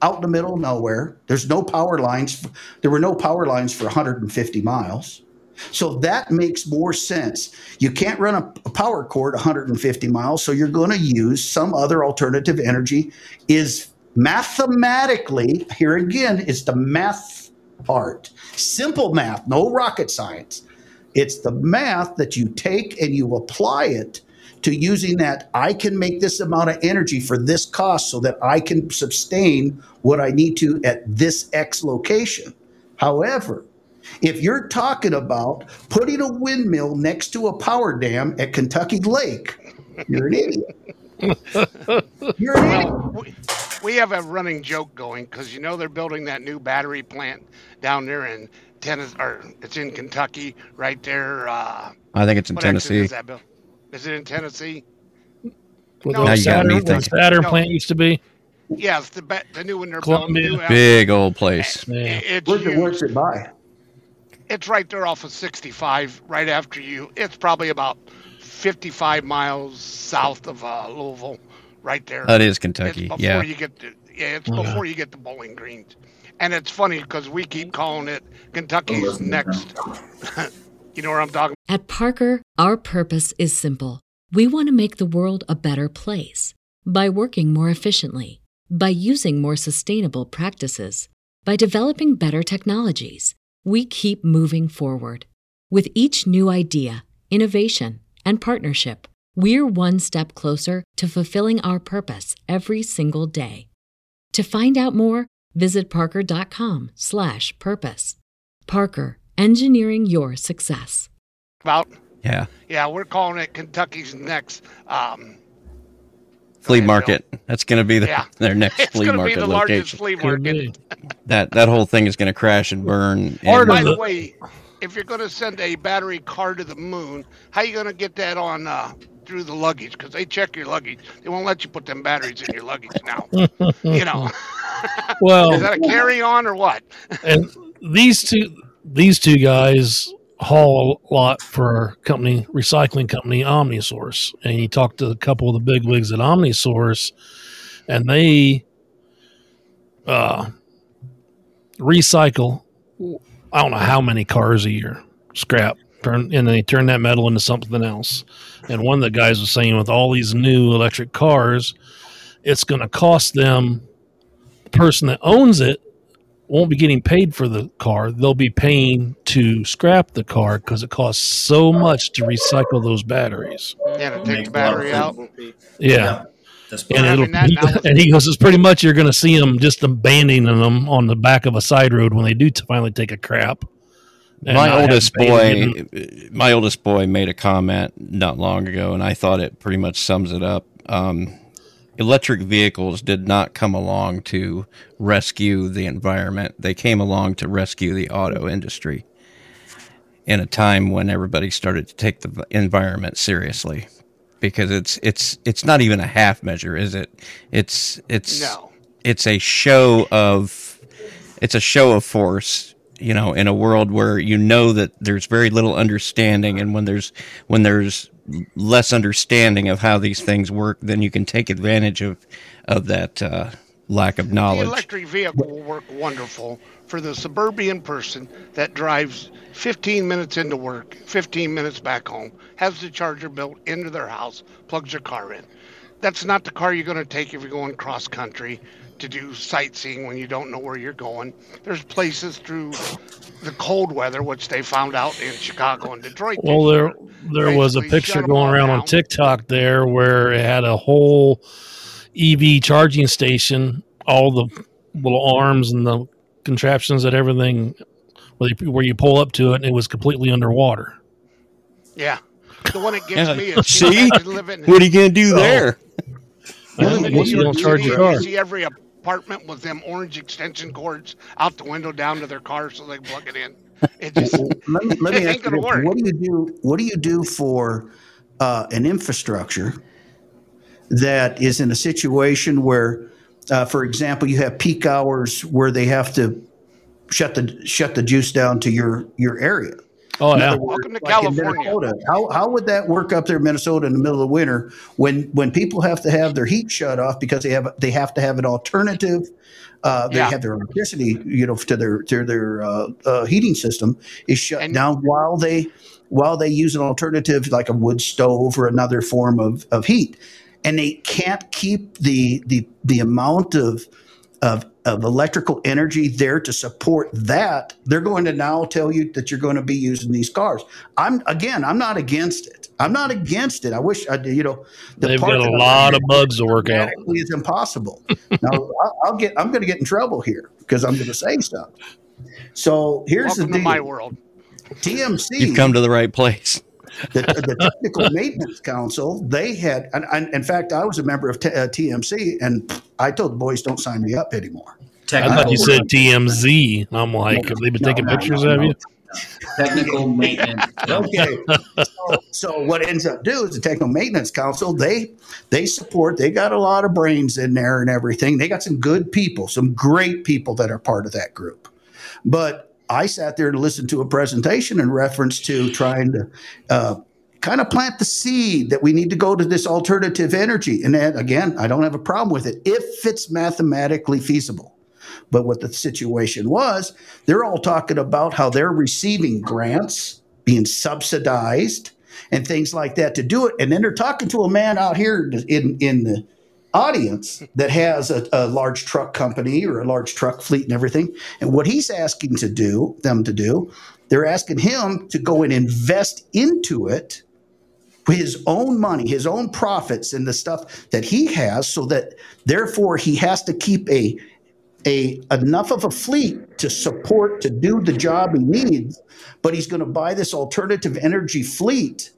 [SPEAKER 3] out in the middle of nowhere. There's no power lines. There were no power lines for 150 miles. So that makes more sense. You can't run a, a power cord 150 miles, so you're going to use some other alternative energy. Is mathematically here again is the math part Simple math, no rocket science. It's the math that you take and you apply it to using that I can make this amount of energy for this cost so that I can sustain what I need to at this X location. However, if you're talking about putting a windmill next to a power dam at Kentucky Lake, you're an idiot.
[SPEAKER 4] You're an idiot we have a running joke going because you know they're building that new battery plant down there in Tennessee, or it's in Kentucky, right there. Uh,
[SPEAKER 1] I think it's in Tennessee.
[SPEAKER 4] Is, that, Bill? is it in Tennessee?
[SPEAKER 2] no, now you Saturn, got me thinking. Saturn no. plant used to be.
[SPEAKER 4] Yes, the the new one they're
[SPEAKER 2] Columbia.
[SPEAKER 4] building.
[SPEAKER 1] Big old place.
[SPEAKER 3] Yeah. It's where's, it, where's it by?
[SPEAKER 4] It's right there off of 65, right after you. It's probably about 55 miles south of uh, Louisville right there.
[SPEAKER 1] That is Kentucky.
[SPEAKER 4] It's before
[SPEAKER 1] yeah.
[SPEAKER 4] You get to, yeah, it's before you get to Bowling Greens, and it's funny because we keep calling it Kentucky's next. (laughs) you know where I'm talking.
[SPEAKER 7] At Parker, our purpose is simple. We want to make the world a better place by working more efficiently, by using more sustainable practices, by developing better technologies. We keep moving forward with each new idea, innovation, and partnership we're one step closer to fulfilling our purpose every single day. To find out more, visit parker.com/purpose. Parker, engineering your success.
[SPEAKER 4] About
[SPEAKER 1] Yeah.
[SPEAKER 4] yeah, we're calling it Kentucky's next um,
[SPEAKER 1] Flea market. That's going to be the,
[SPEAKER 4] Yeah. (laughs)
[SPEAKER 1] their next (laughs)
[SPEAKER 4] it's
[SPEAKER 1] flea
[SPEAKER 4] going be
[SPEAKER 1] market
[SPEAKER 4] the largest
[SPEAKER 1] location.
[SPEAKER 4] flea market.
[SPEAKER 1] That that whole thing is going to crash and burn.
[SPEAKER 2] Part
[SPEAKER 1] and-
[SPEAKER 4] By the
[SPEAKER 2] the-
[SPEAKER 4] way, if you're going to send a battery car to the moon, how are you going to get that on uh, through the luggage? Because they check your luggage. They won't let you put them batteries in your luggage now. you know, (laughs)
[SPEAKER 2] Well,
[SPEAKER 4] is that a carry-on or what?
[SPEAKER 2] and these two these two guys haul a lot for a company recycling company omnisource and you talk to a couple of the big wigs at omnisource and they uh recycle i don't know how many cars a year scrap turn and they turn that metal into something else and one of the guys was saying with all these new electric cars it's going to cost them the person that owns it won't be getting paid for the car. They'll be paying to scrap the car because it costs so much to recycle those batteries.
[SPEAKER 4] Yeah, to take the
[SPEAKER 6] a lot of
[SPEAKER 4] battery out.
[SPEAKER 2] Yeah.
[SPEAKER 6] That's
[SPEAKER 2] And,
[SPEAKER 4] I mean, that- that (laughs)
[SPEAKER 2] and he goes, it's pretty much you're going to see them just abandoning them on the back of a side road when they do t- finally take a crap. and
[SPEAKER 1] my
[SPEAKER 2] not
[SPEAKER 1] oldest
[SPEAKER 2] to pay to get
[SPEAKER 1] boy,
[SPEAKER 2] them.
[SPEAKER 1] my oldest boy made a comment not long ago, and I thought it pretty much sums it up. Um, electric vehicles did not come along to rescue the environment; they came along to rescue the auto industry. In a time when everybody started to take the environment seriously, because it's it's it's not even a half measure, is it? It's it's
[SPEAKER 4] No.
[SPEAKER 1] it's a show of it's a show of force you know in a world where you know that there's very little understanding and when there's when there's less understanding of how these things work then you can take advantage of of that uh, lack of knowledge.
[SPEAKER 4] The electric vehicle will work wonderful for the suburban person that drives 15 minutes into work, 15 minutes back home, has the charger built into their house, plugs their car in. That's not the car you're going to take if you're going cross country to do sightseeing when you don't know where you're going. There's places through the cold weather, which they found out in Chicago and Detroit.
[SPEAKER 2] Well, there there was a picture going around on. TikTok there where it had a whole EV charging station, all the little arms and the contraptions that everything where you, where you pull up to it, and it was completely underwater.
[SPEAKER 4] Yeah. The one that (laughs) gets
[SPEAKER 1] Yeah.
[SPEAKER 4] me is
[SPEAKER 1] see
[SPEAKER 4] imagine living
[SPEAKER 1] what are you gonna do
[SPEAKER 2] Oh.
[SPEAKER 1] there (laughs)
[SPEAKER 4] You live in
[SPEAKER 2] Once
[SPEAKER 4] New
[SPEAKER 2] you
[SPEAKER 4] York
[SPEAKER 2] don't charge
[SPEAKER 4] City,
[SPEAKER 2] your car.
[SPEAKER 4] You see every apartment with them orange extension cords out the window down to their car so they can plug it in. It just
[SPEAKER 3] let me, let me ask
[SPEAKER 4] ain't
[SPEAKER 3] you
[SPEAKER 4] gonna work.
[SPEAKER 3] What do you do? What do you do for uh, an infrastructure that is in a situation where, uh, for example, you have peak hours where they have to shut the shut the juice down to your your area?
[SPEAKER 2] Oh
[SPEAKER 3] In
[SPEAKER 2] yeah,
[SPEAKER 3] words,
[SPEAKER 4] Welcome to
[SPEAKER 3] like
[SPEAKER 4] California.
[SPEAKER 3] How, how would that work up there in Minnesota in the middle of winter when when people have to have their heat shut off because they have they have to have an alternative uh, they
[SPEAKER 4] Yeah.
[SPEAKER 3] have their electricity you know to their to their uh, uh, heating system is shut
[SPEAKER 4] And-
[SPEAKER 3] down while they while they use an alternative like a wood stove or another form of, of heat and they can't keep the the the amount of of of electrical energy there to support that, they're going to now tell you that you're going to be using these cars. I'm again, I'm not against it. I'm not against it. I wish I did. You know, the
[SPEAKER 2] they've
[SPEAKER 3] part
[SPEAKER 2] got a lot of bugs to work out.
[SPEAKER 3] It's impossible. (laughs) now I'll, I'll get. I'm going to get in trouble here because I'm going to say stuff. So here's
[SPEAKER 4] welcome
[SPEAKER 3] the
[SPEAKER 4] to my world.
[SPEAKER 3] TMC
[SPEAKER 1] you've come to the right place
[SPEAKER 3] the, the technical maintenance council they had and, and in fact i was a member of t- uh, tmc and i told the boys don't sign me up anymore
[SPEAKER 2] I thought you said TMZ. I'm like, have they been
[SPEAKER 3] No,
[SPEAKER 2] taking
[SPEAKER 3] no,
[SPEAKER 2] pictures
[SPEAKER 3] no,
[SPEAKER 2] of
[SPEAKER 3] no.
[SPEAKER 2] you?
[SPEAKER 6] Technical maintenance.
[SPEAKER 3] okay so, so what ends up do is the technical maintenance council they they support they got a lot of brains in there and everything they got some good people some great people that are part of that group but i sat there to listen to a presentation in reference to trying to uh, kind of plant the seed that we need to go to this alternative energy and again i don't have a problem with it if it's mathematically feasible but what the situation was, they're all talking about how they're receiving grants, being subsidized, and things like that to do it. And then they're talking to a man out here in in the audience that has a, a large truck company or a large truck fleet and everything. And what he's asking to do them to do, they're asking him to go and invest into it with his own money, his own profits, and the stuff that he has, so that therefore he has to keep a a enough of a fleet to support to do the job he needs, but he's going to buy this alternative energy fleet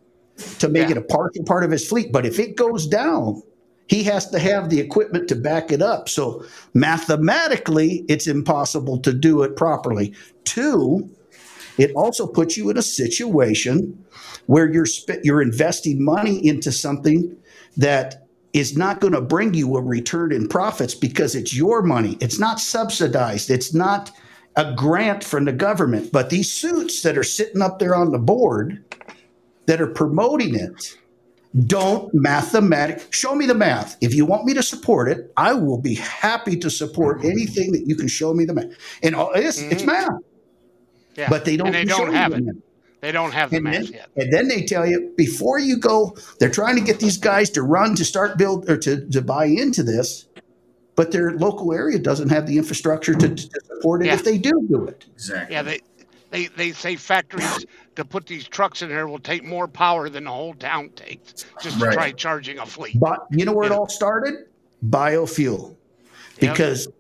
[SPEAKER 3] to make yeah. it a partial part of his fleet. But if it goes down, he has to have the equipment to back it up. So mathematically, it's impossible to do it properly. Two, it also puts you in a situation where you're sp- you're investing money into something that is not going to bring you a return in profits because it's your money. It's not subsidized. It's not a grant from the government. But these suits that are sitting up there on the board that are promoting it don't mathematic show me the math. If you want me to support it i will be happy to support anything that you can show me the math. And it's, mm-hmm. it's math.
[SPEAKER 4] Yeah.
[SPEAKER 3] but they don't,
[SPEAKER 4] and they don't have it. they don't have the
[SPEAKER 3] and
[SPEAKER 4] math
[SPEAKER 3] then,
[SPEAKER 4] yet.
[SPEAKER 3] and then they tell you before you go they're trying to get these guys to run to start build or to, to buy into this but their local area doesn't have the infrastructure to, to support it yeah. if they do do it.
[SPEAKER 6] Exactly.
[SPEAKER 4] Yeah they they, they say factories to put these trucks in here will take more power than the whole town takes just to right. try charging a fleet.
[SPEAKER 3] But you know where yeah. it all started? Biofuel. Because yep.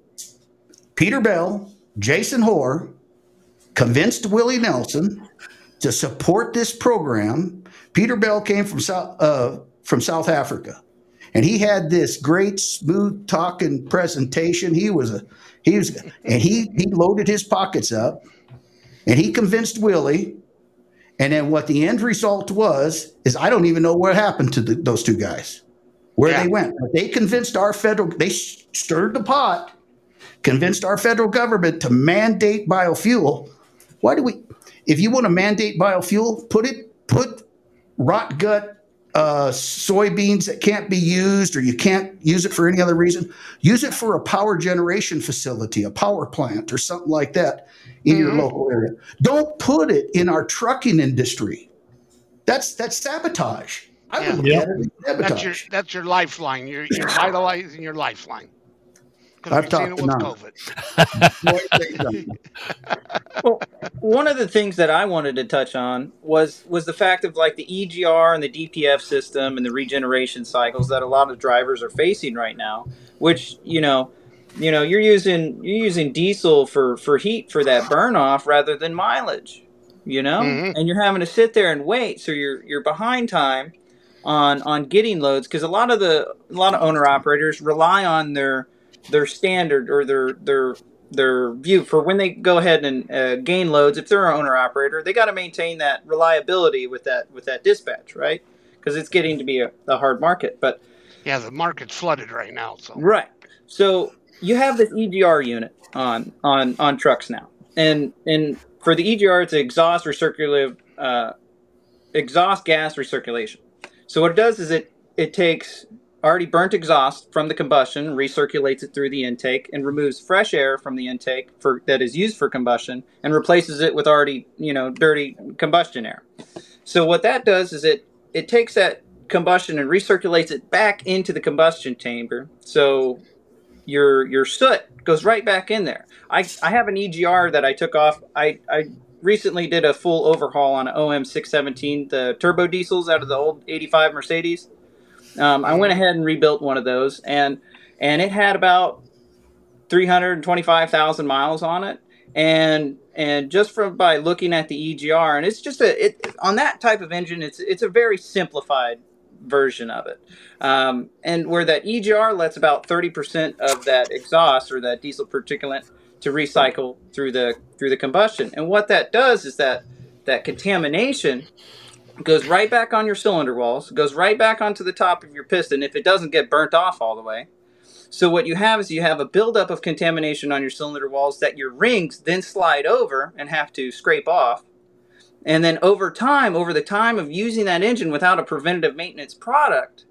[SPEAKER 3] Peter Bell, Jason Hoare convinced Willie Nelson to support this program. Peter Bell came from South, uh, from South Africa. And he had this great smooth talking presentation. He was a he was and he he loaded his pockets up and he convinced Willie. And then what the end result was is I don't even know what happened to the, those two guys, where yeah. they went. But they convinced our federal, they stirred the pot, convinced our federal government to mandate biofuel. Why do we, if you want to mandate biofuel, put it, put rot gut uh, soybeans that can't be used or you can't use it for any other reason, use it for a power generation facility, a power plant, or something like that in mm-hmm. your local area. Don't put it in our trucking industry. That's that's sabotage. I yeah. would
[SPEAKER 4] sabotage. That's your that's your lifeline. You're you're vitalizing your lifeline.
[SPEAKER 3] I've talked
[SPEAKER 4] with
[SPEAKER 5] COVID. (laughs) well, one of the things that I wanted to touch on was was the fact of like the EGR and the DPF system and the regeneration cycles that a lot of drivers are facing right now. Which you know, you know, you're using you're using diesel for for heat for that burn off rather than mileage. You know, mm-hmm. and you're having to sit there and wait, so you're you're behind time on on getting loads because a lot of the a lot of owner operators rely on their their standard or their their their view for when they go ahead and uh, gain loads if they're an owner operator they got to maintain that reliability with that with that dispatch right? Because it's getting to be a, a, hard market but
[SPEAKER 4] yeah the market's flooded right now so.
[SPEAKER 5] Right. So you have this egr unit on on on trucks now. And and for the egr it's exhaust recirculative uh, exhaust gas recirculation. So what it does is it it takes already burnt exhaust from the combustion, recirculates it through the intake, and removes fresh air from the intake for that is used for combustion, and replaces it with already you know dirty combustion air. So what that does is it it takes that combustion and recirculates it back into the combustion chamber. So your your soot goes right back in there. I, I have an EGR that I took off. I, I recently did a full overhaul on an OM 617, the turbo diesels out of the old 85 Mercedes. Um, I went ahead and rebuilt one of those, and and it had about three hundred twenty five thousand miles on it, and and just from by looking at the EGR, and it's just a it on that type of engine, it's it's a very simplified version of it, um, and where that EGR lets about thirty percent of that exhaust or that diesel particulate to recycle through the through the combustion, and what that does is that that contamination goes right back on your cylinder walls, goes right back onto the top of your piston if it doesn't get burnt off all the way. So what you have is you have a buildup of contamination on your cylinder walls that your rings then slide over and have to scrape off. And then over time, over the time of using that engine without a preventative maintenance product,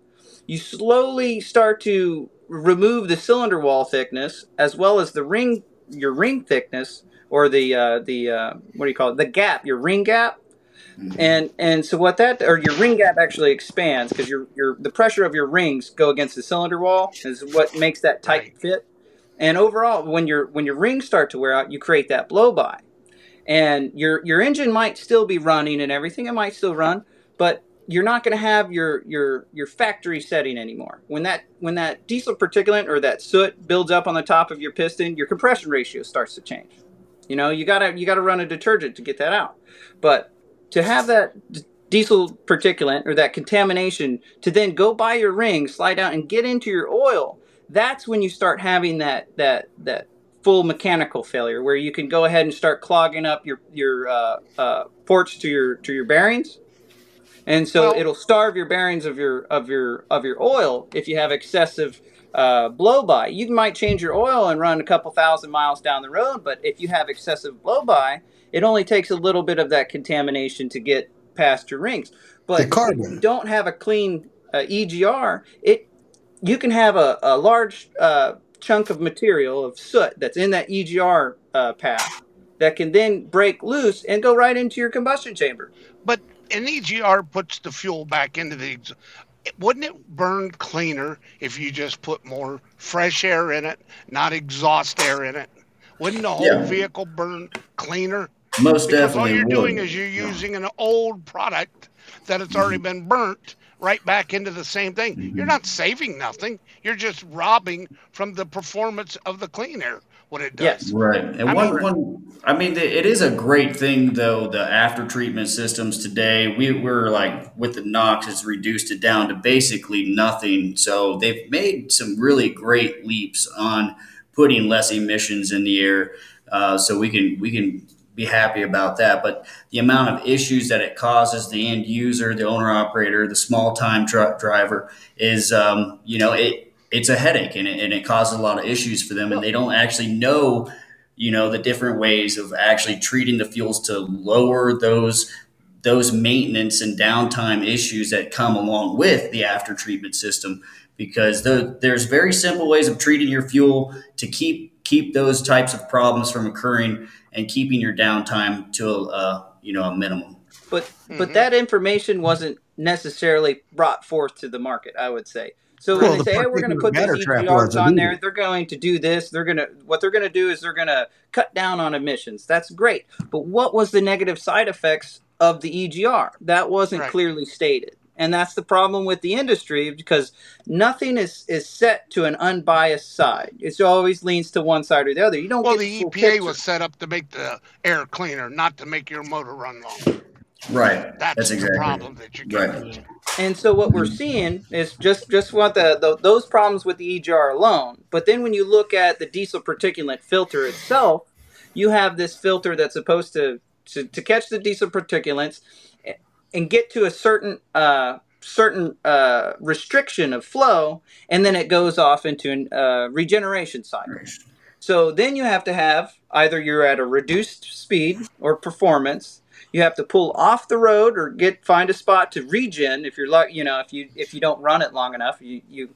[SPEAKER 5] you slowly start to remove the cylinder wall thickness as well as the ring your ring thickness or the uh, the uh, what do you call it the gap your ring gap. Mm-hmm. And and so what that or your ring gap actually expands because your your the pressure of your rings go against the cylinder wall is what makes that tight right. fit. And overall, when your when your rings start to wear out, you create that blow by, and your your engine might still be running and everything. It might still run, but you're not going to have your your your factory setting anymore. When that when that diesel particulate or that soot builds up on the top of your piston, your compression ratio starts to change. You know, you gotta you gotta run a detergent to get that out. But to have that diesel particulate or that contamination to then go by your ring, slide out, and get into your oil, that's when you start having that that that full mechanical failure where you can go ahead and start clogging up your your uh, uh, ports to your to your bearings and so
[SPEAKER 4] Well-
[SPEAKER 5] it'll starve your bearings of your of your of your oil if you have excessive uh, blow by. You might change your oil and run a couple thousand miles down the road, but if you have excessive blow by, it only takes a little bit of that contamination to get past your rings. But
[SPEAKER 3] The
[SPEAKER 5] if you don't have a clean uh, EGR, it you can have a, a large uh, chunk of material of soot that's in that EGR uh, path that can then break loose and go right into your combustion chamber.
[SPEAKER 4] But an EGR puts the fuel back into the. ex- Wouldn't it burn cleaner if you just put more fresh air in it, not exhaust air in it? Wouldn't the whole
[SPEAKER 6] Yeah.
[SPEAKER 4] vehicle burn cleaner?
[SPEAKER 6] Most
[SPEAKER 4] Because
[SPEAKER 6] definitely
[SPEAKER 4] all you're
[SPEAKER 6] would.
[SPEAKER 4] doing is you're using an old product that has already been burnt right back into the same thing.
[SPEAKER 6] Mm-hmm.
[SPEAKER 4] You're not saving nothing. You're just robbing from the performance of the clean air. What it does.
[SPEAKER 5] Yes.
[SPEAKER 6] Right. And
[SPEAKER 4] I
[SPEAKER 6] one,
[SPEAKER 4] mean-
[SPEAKER 6] one, I mean, it is a great thing though. The after treatment systems today, we were like with the NOx, has reduced it down to basically nothing. So they've made some really great leaps on putting less emissions in the air. Uh, so we can we can be happy about that. But the amount of issues that it causes the end user, the owner operator, the small time truck driver is, um, you know, it it's a headache and it, and it causes a lot of issues for them, and they don't actually know, you know, the different ways of actually treating the fuels to lower those those maintenance and downtime issues that come along with the after treatment system because the, there's very simple ways of treating your fuel to keep keep those types of problems from occurring and keeping your downtime to a uh, you know a minimum.
[SPEAKER 5] but but that information wasn't necessarily brought forth to the market. I would say. So
[SPEAKER 3] Well,
[SPEAKER 5] when
[SPEAKER 3] the
[SPEAKER 5] they say, "Hey, we're going to put
[SPEAKER 3] matter
[SPEAKER 5] these
[SPEAKER 3] trap
[SPEAKER 5] EGRs on there. They're going to do this. They're going to what they're going to do is they're going to cut down on emissions. That's great. But what was the negative side effects of the EGR? That wasn't
[SPEAKER 4] Right.
[SPEAKER 5] clearly stated. And that's the problem with the industry because nothing is, is set to an unbiased side. It always leans to one side or the other. You don't
[SPEAKER 4] Well,
[SPEAKER 5] get
[SPEAKER 4] the
[SPEAKER 5] full
[SPEAKER 4] EPA
[SPEAKER 5] picture.
[SPEAKER 4] was set up to make the air cleaner, not to make your motor run longer.
[SPEAKER 6] Right.
[SPEAKER 4] That's,
[SPEAKER 6] That's
[SPEAKER 4] the
[SPEAKER 6] exactly
[SPEAKER 4] problem that you're getting
[SPEAKER 6] right.
[SPEAKER 5] And so what we're mm-hmm. seeing is just just what the, the those problems with the EGR alone. But then when you look at the diesel particulate filter itself, you have this filter that's supposed to to, to catch the diesel particulates and get to a certain uh, certain uh, restriction of flow, and then it goes off into a uh, regeneration cycle. So then you have to have either you're at a reduced speed or performance. You have to pull off the road or get find a spot to regen if you're like you know if you if you don't run it long enough you you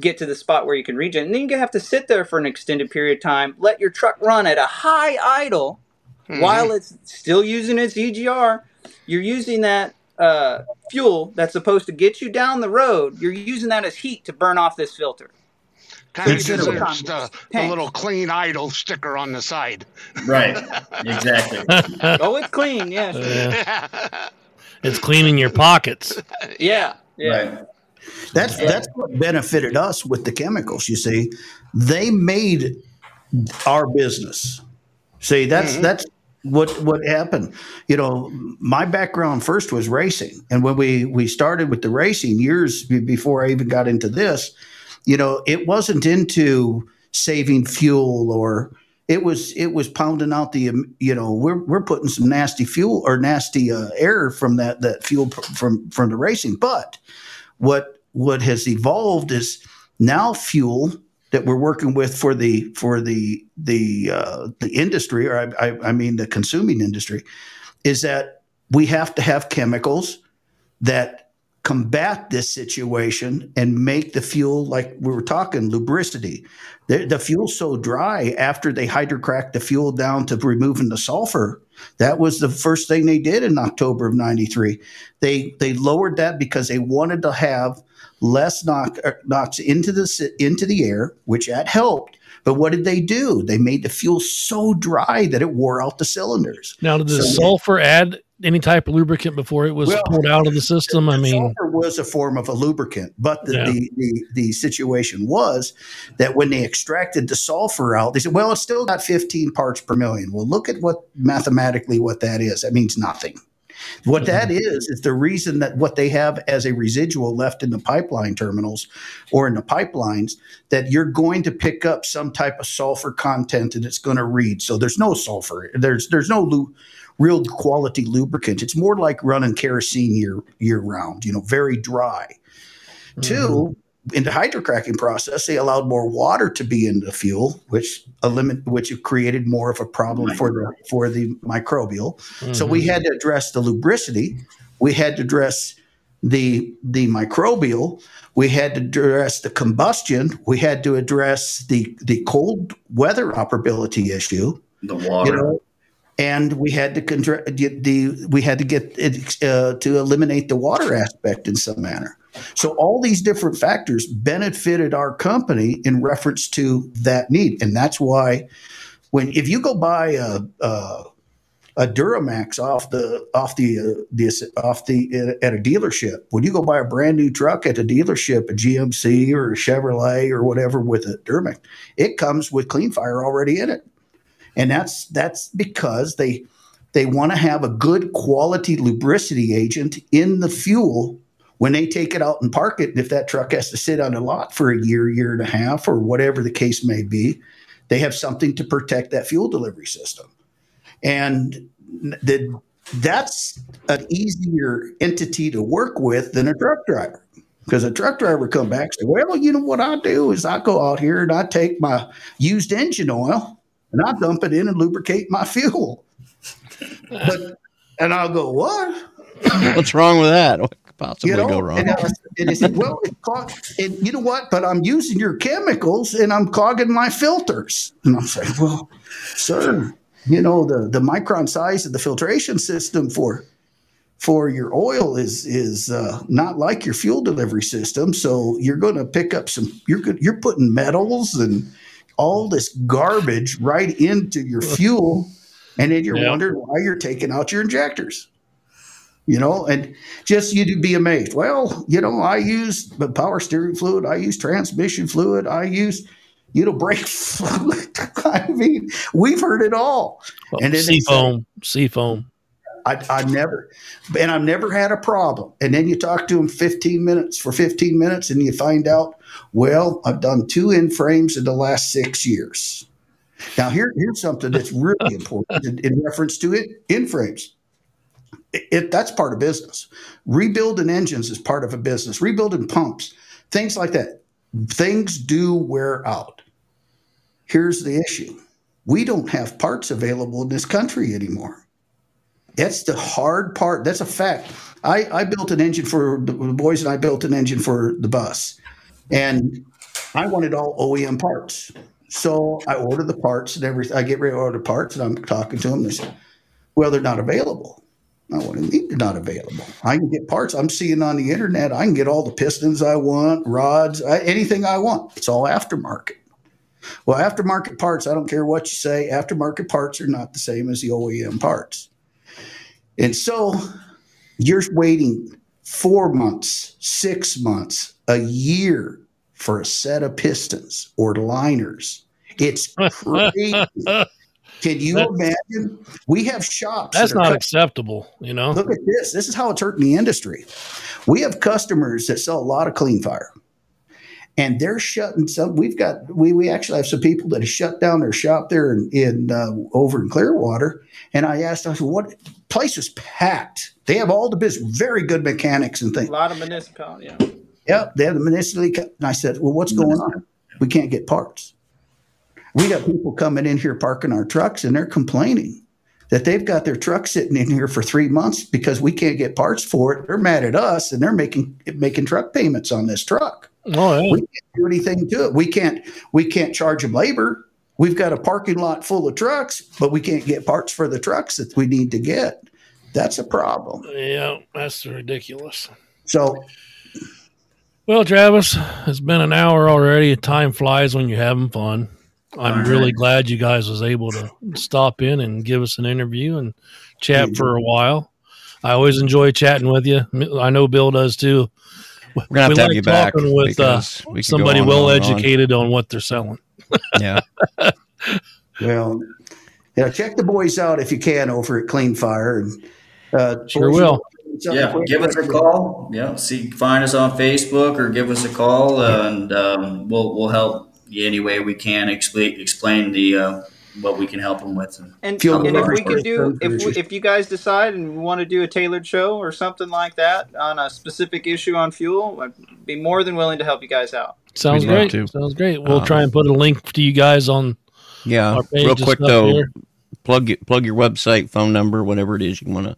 [SPEAKER 5] get to the spot where you can regen and then you have to sit there for an extended period of time let your truck run at a high idle while it's still using its EGR you're using that uh, fuel that's supposed to get you down the road you're using that as heat to burn off this filter
[SPEAKER 4] Kind of
[SPEAKER 3] Instead of-
[SPEAKER 4] deserves the, the little clean idle sticker on the side.
[SPEAKER 6] Right. (laughs) Exactly.
[SPEAKER 5] oh it's clean yeah sure.
[SPEAKER 2] Yeah. (laughs) It's cleaning your pockets. (laughs)
[SPEAKER 5] yeah yeah
[SPEAKER 6] Right.
[SPEAKER 3] That's that's what benefited us with the chemicals. You see, they made our business. See, that's that's what what happened. You know, my background first was racing, and when we we started with the racing years before I even got into this, you know, it wasn't into saving fuel or it was it was pounding out the um, you know we're we're putting some nasty fuel or nasty uh, air from that that fuel from from the racing, but what what has evolved is now fuel that we're working with for the for the the uh, the industry, or I, I, I mean the consuming industry, is that we have to have chemicals that combat this situation and make the fuel like we were talking lubricity. The, the fuel's so dry after they hydrocracked the fuel down to removing the sulfur. That was the first thing they did in October of '93. They they lowered that because they wanted to have less knock, uh, NOx into the into the air, which had helped. But what did they do? They made the fuel so dry that it wore out the cylinders.
[SPEAKER 2] Now, did the
[SPEAKER 3] So-
[SPEAKER 2] sulfur add any type of lubricant before it was
[SPEAKER 3] Well,
[SPEAKER 2] pulled out of the system? I mean,
[SPEAKER 3] sulfur was a form of a lubricant, but the,
[SPEAKER 2] Yeah.
[SPEAKER 3] the, the, the situation was that when they extracted the sulfur out, they said, well, it's still got 15 parts per million. Well, look at what mathematically what that is. That means nothing. What that mm-hmm. is is the reason that what they have as a residual left in the pipeline terminals or in the pipelines that you're going to pick up some type of sulfur content and it's going to read. So there's no sulfur. There's there's no lu- real quality lubricant. It's more like running kerosene year year round. You know, very dry. Two, mm-hmm. In the hydrocracking process, they allowed more water to be in the fuel, which elimin- which created more of a problem for the for the microbial. So we had to address the lubricity. We had to address the the microbial. We had to address the combustion. We had to address the the cold weather operability issue
[SPEAKER 6] The water.
[SPEAKER 3] you know, and we had to contra- the, the we had to get it uh, to eliminate the water aspect in some manner. So all these different factors benefited our company in reference to that need, and that's why when if you go buy a a, a Duramax off the off the uh, the off the at a dealership, when you go buy a brand new truck at a dealership, a GMC or a Chevrolet or whatever with a Duramax, it comes with Clean Fire already in it. And that's that's because they they want to have a good quality lubricity agent in the fuel when they take it out and park it. If that truck has to sit on a lot for a year, year and a half, or whatever the case may be, they have something to protect that fuel delivery system. And the, that's an easier entity to work with than a truck driver. Because a truck driver come back and say, well, you know what I do is I go out here and I take my used engine oil and I dump it in and lubricate my fuel. But and I'll go, what?
[SPEAKER 1] What's wrong with that? What could possibly
[SPEAKER 3] You know,
[SPEAKER 1] go wrong?
[SPEAKER 3] and, I, and they said, well, it clog- and you know what? But I'm using your chemicals and I'm clogging my filters. And I'm saying, well, sir, you know the the micron size of the filtration system for for your oil is is uh, not like your fuel delivery system. So you're going to pick up some. You're good, you're putting metals and all this garbage right into your fuel, and then you're
[SPEAKER 2] Yeah.
[SPEAKER 3] wondering why you're taking out your injectors. You know, and just you'd be amazed. Well, you know, I use the power steering fluid. I use transmission fluid. I use, you know, brake (laughs) fluid. I mean, we've heard it all. And then
[SPEAKER 2] seafoam, seafoam.
[SPEAKER 3] I, I never, and I've never had a problem. And then you talk to them 15 minutes for 15 minutes and you find out, well, I've done two in frames in the last six years. Now, here, here's something that's really (laughs) important in, in reference to it in frames. It, that's part of business. Rebuilding engines is part of a business. Rebuilding pumps, things like that. Things do wear out. Here's the issue: we don't have parts available in this country anymore. That's the hard part. That's a fact. I, I built an engine for the, the boys, and I built an engine for the bus, and I wanted all OEM parts. So I order the parts and everything. I get ready to order parts, and I'm talking to them. They say, "Well, they're not available." I do you mean they're not available? I can get parts. I'm seeing on the internet. I can get all the pistons I want, rods, anything I want. It's all aftermarket. Well, aftermarket parts, I don't care what you say. Aftermarket parts are not the same as the OEM parts. And so you're waiting four months, six months, a year for a set of pistons or liners. It's (laughs) crazy. Can you imagine? We have shops.
[SPEAKER 2] That's
[SPEAKER 3] that
[SPEAKER 2] not
[SPEAKER 3] cut-
[SPEAKER 2] acceptable. You know,
[SPEAKER 3] Look at this. This is how it's hurting the industry. We have customers that sell a lot of clean fire. And they're shutting some. We've got we we actually have some people that have shut down their shop there in, in uh, over in Clearwater. And I asked, I said, "What place was packed? They have all the business, very good mechanics and things.
[SPEAKER 5] A lot of municipal, yeah.
[SPEAKER 3] Yep, they have the municipality. And I said, "Well, what's going on? We can't get parts. We got people coming in here parking our trucks, and they're complaining that they've got their truck sitting in here for three months because we can't get parts for it. They're mad at us, and they're making making truck payments on this truck.
[SPEAKER 2] oh, yeah.
[SPEAKER 3] We can't do anything to it. We can't we can't charge them labor. We've got a parking lot full of trucks, but we can't get parts for the trucks that we need to get. That's a problem.
[SPEAKER 2] yeah, that's ridiculous.
[SPEAKER 3] So
[SPEAKER 2] Well, Travis, it's been an hour already. Time flies when you're having fun. I'm
[SPEAKER 6] All
[SPEAKER 2] really
[SPEAKER 6] right.
[SPEAKER 2] glad you guys was able to stop in and give us an interview and chat for a while. I always enjoy chatting with you. I know Bill does too.
[SPEAKER 1] We're gonna have
[SPEAKER 2] We
[SPEAKER 1] to have
[SPEAKER 2] like
[SPEAKER 1] you back
[SPEAKER 2] talking with uh,
[SPEAKER 1] we
[SPEAKER 2] somebody
[SPEAKER 1] on
[SPEAKER 2] well
[SPEAKER 1] on and on.
[SPEAKER 2] educated on what they're selling.
[SPEAKER 1] Yeah. (laughs)
[SPEAKER 3] Well, yeah, check the boys out if you can over at Clean Fire. And, uh,
[SPEAKER 2] Sure will.
[SPEAKER 6] Yeah, give us a call. Yeah, see, find us on Facebook or give us a call, uh, and um, we'll we'll help you any way we can. Explain explain the uh, what we can help them with.
[SPEAKER 5] And,
[SPEAKER 3] Fuel
[SPEAKER 5] and if we
[SPEAKER 3] card.
[SPEAKER 5] could do, if we, if you guys decide and want to do a tailored show or something like that on a specific issue on fuel, I'd be more than willing to help you guys out.
[SPEAKER 2] Sounds
[SPEAKER 1] We'd
[SPEAKER 2] great.
[SPEAKER 1] to.
[SPEAKER 2] Sounds great. We'll
[SPEAKER 1] Um,
[SPEAKER 2] try and put a link to you guys on
[SPEAKER 1] Yeah.
[SPEAKER 2] our page
[SPEAKER 1] Real quick though,
[SPEAKER 2] here.
[SPEAKER 1] plug plug your website, phone number, whatever it is you want to.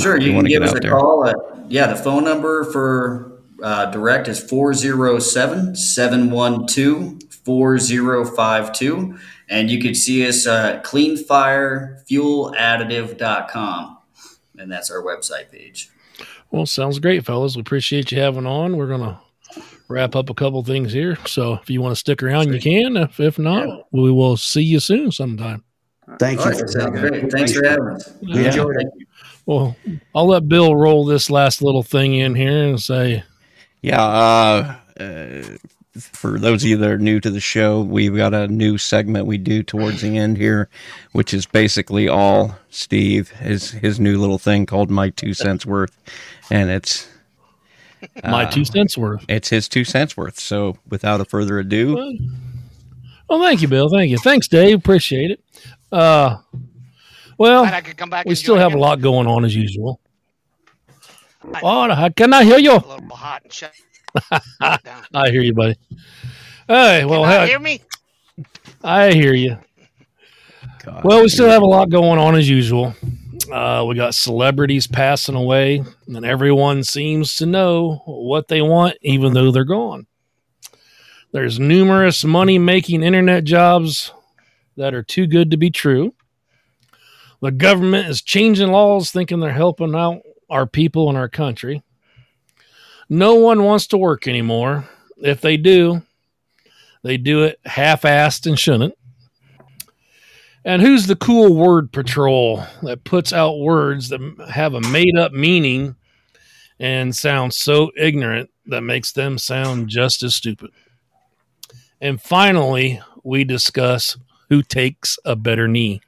[SPEAKER 6] Sure, you can
[SPEAKER 1] wanna
[SPEAKER 6] give
[SPEAKER 1] get
[SPEAKER 6] us
[SPEAKER 1] out
[SPEAKER 6] a
[SPEAKER 1] there.
[SPEAKER 6] call. At, yeah, the phone number for uh, direct is 407 712 4052. And you can see us uh, at cleanfirefueladditive.com. And that's our website page.
[SPEAKER 2] Well, sounds great, fellas. We appreciate you having on. We're gonna wrap up a couple things here. So if you want to stick around, you can. If, if not, we will see you soon sometime.
[SPEAKER 3] Thank
[SPEAKER 6] All
[SPEAKER 3] you.
[SPEAKER 6] right,
[SPEAKER 3] for
[SPEAKER 6] sounds great. Thanks for having us.
[SPEAKER 2] Yeah.
[SPEAKER 3] enjoyed it.
[SPEAKER 6] Thank you.
[SPEAKER 2] Well, I'll let Bill roll this last little thing in here and say,
[SPEAKER 1] Yeah. Uh, uh, for those of you that are new to the show, we've got a new segment we do towards the end here, which is basically all Steve his his new little thing called my two cents worth, and it's
[SPEAKER 2] "My
[SPEAKER 1] uh,
[SPEAKER 2] two cents worth."
[SPEAKER 1] It's his two cents worth. So without a further ado,
[SPEAKER 2] Well, thank you, Bill. Thank you. Thanks, Dave. Appreciate it. Uh, well,
[SPEAKER 4] I could come back
[SPEAKER 2] we still
[SPEAKER 4] join
[SPEAKER 2] have a lot going on as usual. Oh, how can I hear you?
[SPEAKER 4] A little hot and shut down. (laughs)
[SPEAKER 2] I hear you, buddy. Hey, well,
[SPEAKER 4] Can you hear me?
[SPEAKER 2] I hear you.
[SPEAKER 1] God,
[SPEAKER 2] Well, we still have a lot going on as usual. Uh, we got celebrities passing away, and everyone seems to know what they want, even though they're gone. There's numerous money making internet jobs that are too good to be true. The government is changing laws thinking they're helping out our people and our country. No one wants to work anymore. If they do, they do it half assed and shouldn't. And who's the cool word patrol that puts out words that have a made up meaning and sound so ignorant that makes them sound just as stupid? And finally, we discuss who takes a better knee.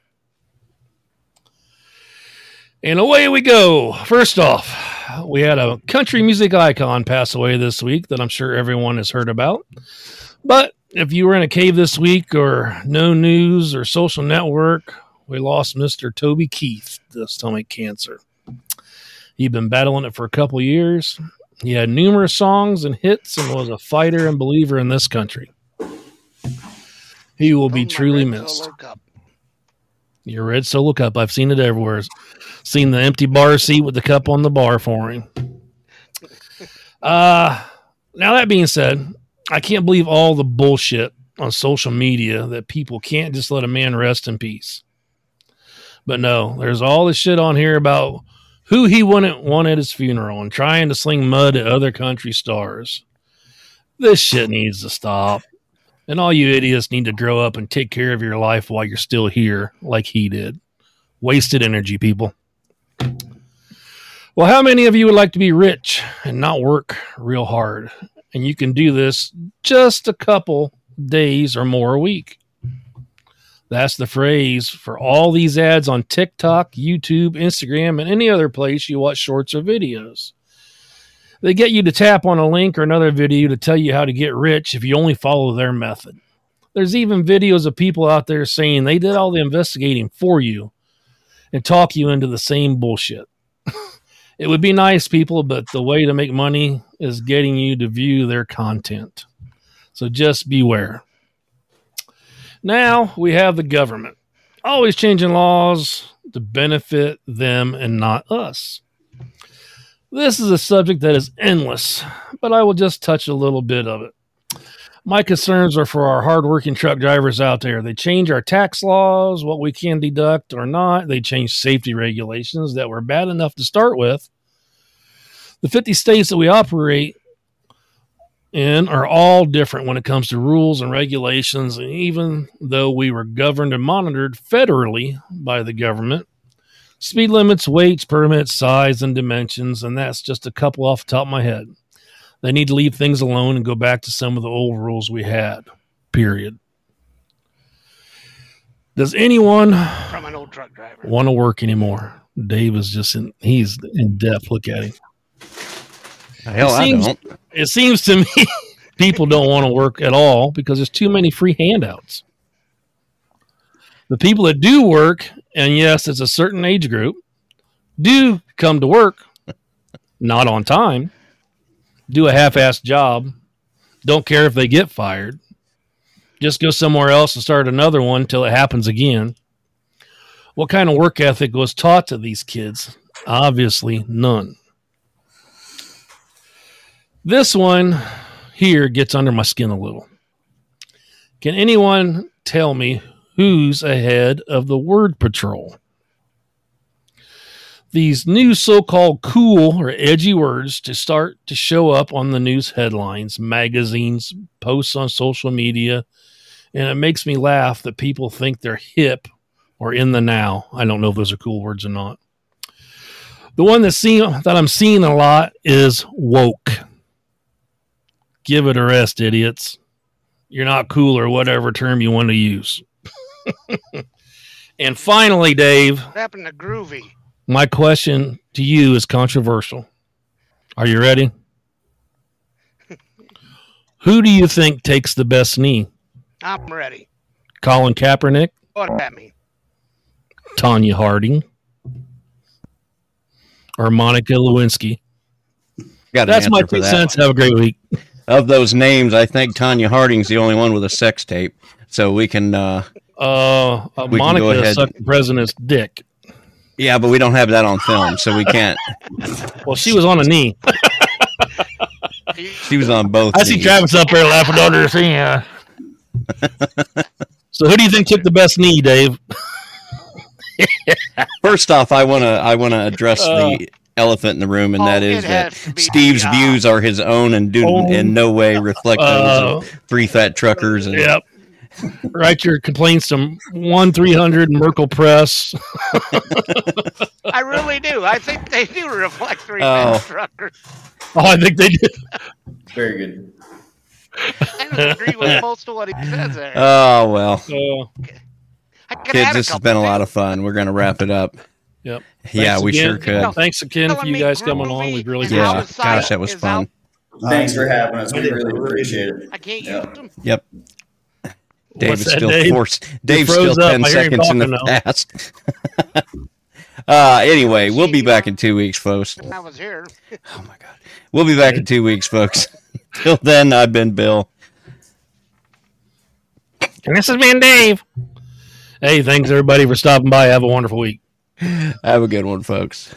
[SPEAKER 2] And away we go. First off, we had a country music icon pass away this week that I'm sure everyone has heard about. But if you were in a cave this week or no news or social network, we lost Mr. Toby Keith to stomach cancer. He'd been battling it for a couple years. He had numerous songs and hits and was a fighter and believer in this country. He will be
[SPEAKER 4] Oh,
[SPEAKER 2] truly missed. Your red solo cup. I've seen it everywhere. Seen the empty bar seat with the cup on the bar for him. Uh now that being said, I can't believe all the bullshit on social media that people can't just let a man rest in peace. But no, there's all this shit on here about who he wouldn't want at his funeral and trying to sling mud at other country stars. This shit needs to stop. And all you idiots need to grow up and take care of your life while you're still here, like he did. Wasted energy, people. Well, how many of you would like to be rich and not work real hard? And you can do this just a couple days or more a week. That's the phrase for all these ads on TikTok, YouTube, Instagram, and any other place you watch shorts or videos. They get you to tap on a link or another video to tell you how to get rich if you only follow their method. There's even videos of people out there saying they did all the investigating for you and talk you into the same bullshit. (laughs) it would be nice, people, but the way to make money is getting you to view their content. So just beware. Now we have the government, always changing laws to benefit them and not us. This is a subject that is endless, but I will just touch a little bit of it. My concerns are for our hardworking truck drivers out there. They change our tax laws, what we can deduct or not. They change safety regulations that were bad enough to start with. The 50 states that we operate in are all different when it comes to rules and regulations. And even though we were governed and monitored federally by the government, speed limits, weights, permits, size, and dimensions, and that's just a couple off the top of my head. They need to leave things alone and go back to some of the old rules we had. Period. Does anyone
[SPEAKER 4] from an old truck driver
[SPEAKER 2] want to work anymore? Dave is just in he's in depth. Look at him.
[SPEAKER 1] Hell,
[SPEAKER 2] it seems,
[SPEAKER 1] I don't.
[SPEAKER 2] It seems to me (laughs) people don't want to work at all because there's too many free handouts. The people that do work, and yes, it's a certain age group, do come to work, not on time, do a half-assed job, don't care if they get fired, just go somewhere else and start another one until it happens again. What kind of work ethic was taught to these kids? Obviously, none. This one here gets under my skin a little. Can anyone tell me who's ahead of the word patrol? These new so called cool or edgy words to start to show up on the news headlines, magazines, posts on social media, and it makes me laugh that people think they're hip or in the now. I don't know if those are cool words or not. The one that see, that I'm seeing a lot is woke. Give it a rest, idiots. You're not cool or whatever term you want to use. (laughs) and finally, Dave.
[SPEAKER 4] What happened to groovy?
[SPEAKER 2] My question to you is controversial. Are you ready? (laughs) Who do you think takes the best knee?
[SPEAKER 4] I'm ready.
[SPEAKER 2] Colin Kaepernick?
[SPEAKER 4] What does that mean?
[SPEAKER 2] Tonya Harding? Or Monica Lewinsky?
[SPEAKER 1] Got an
[SPEAKER 2] That's my
[SPEAKER 1] answer
[SPEAKER 2] two
[SPEAKER 1] that
[SPEAKER 2] cents.
[SPEAKER 1] one.
[SPEAKER 2] Have a great week.
[SPEAKER 1] Of those names, I think Tonya Harding's the only one with a sex tape, so we can. uh
[SPEAKER 2] Uh, uh
[SPEAKER 1] We can go
[SPEAKER 2] Monica
[SPEAKER 1] ahead.
[SPEAKER 2] sucked the president's dick.
[SPEAKER 1] Yeah, but we don't have that on film, so we can't.
[SPEAKER 2] Well, she was on a knee. (laughs)
[SPEAKER 1] She was on both.
[SPEAKER 2] I see. Travis up there laughing under his (laughs) hand. so, who do you think took the best knee, Dave? (laughs)
[SPEAKER 1] First off, I want to I want to address
[SPEAKER 2] Uh,
[SPEAKER 1] the elephant in the room, and
[SPEAKER 4] Oh,
[SPEAKER 1] that that
[SPEAKER 4] has to be
[SPEAKER 1] Steve's
[SPEAKER 4] uh,
[SPEAKER 1] views are his own and do
[SPEAKER 2] Oh.
[SPEAKER 1] in no way reflect those
[SPEAKER 2] Uh,
[SPEAKER 1] of three fat truckers. And
[SPEAKER 2] Yep. Write your complaints to one three hundred Merkel Press.
[SPEAKER 4] I really do. I think they do reflect three
[SPEAKER 1] Oh.
[SPEAKER 4] fat truckers.
[SPEAKER 2] Oh, I think they do.
[SPEAKER 6] Very good.
[SPEAKER 4] I don't agree with (laughs) most of what he says there.
[SPEAKER 1] oh well,
[SPEAKER 2] Uh,
[SPEAKER 1] kids, this has been a lot of fun. We're gonna wrap it up.
[SPEAKER 2] yep.
[SPEAKER 1] Yeah,
[SPEAKER 2] Thanks
[SPEAKER 1] we
[SPEAKER 2] again.
[SPEAKER 1] sure could.
[SPEAKER 2] Thanks again for
[SPEAKER 4] Telling
[SPEAKER 2] you guys coming on.
[SPEAKER 4] groovy
[SPEAKER 2] We really appreciate
[SPEAKER 1] Yeah,
[SPEAKER 2] it.
[SPEAKER 1] gosh, that was fun.
[SPEAKER 4] out.
[SPEAKER 6] Thanks for having us. We really appreciate it.
[SPEAKER 4] I can't
[SPEAKER 6] Yeah.
[SPEAKER 4] use them.
[SPEAKER 1] Yep. Dave is still
[SPEAKER 2] Dave?
[SPEAKER 1] forced. Dave's still
[SPEAKER 2] up.
[SPEAKER 1] ten
[SPEAKER 2] I hear him
[SPEAKER 1] seconds in the
[SPEAKER 2] now.
[SPEAKER 1] past. (laughs) uh, anyway, we'll be back in two weeks, folks.
[SPEAKER 4] I was here.
[SPEAKER 1] Oh my god, we'll be back in two weeks, folks. (laughs) Till then, I've been Bill.
[SPEAKER 2] And this has been Dave. Hey, thanks everybody for stopping by. Have a wonderful week.
[SPEAKER 1] Have a good one, folks.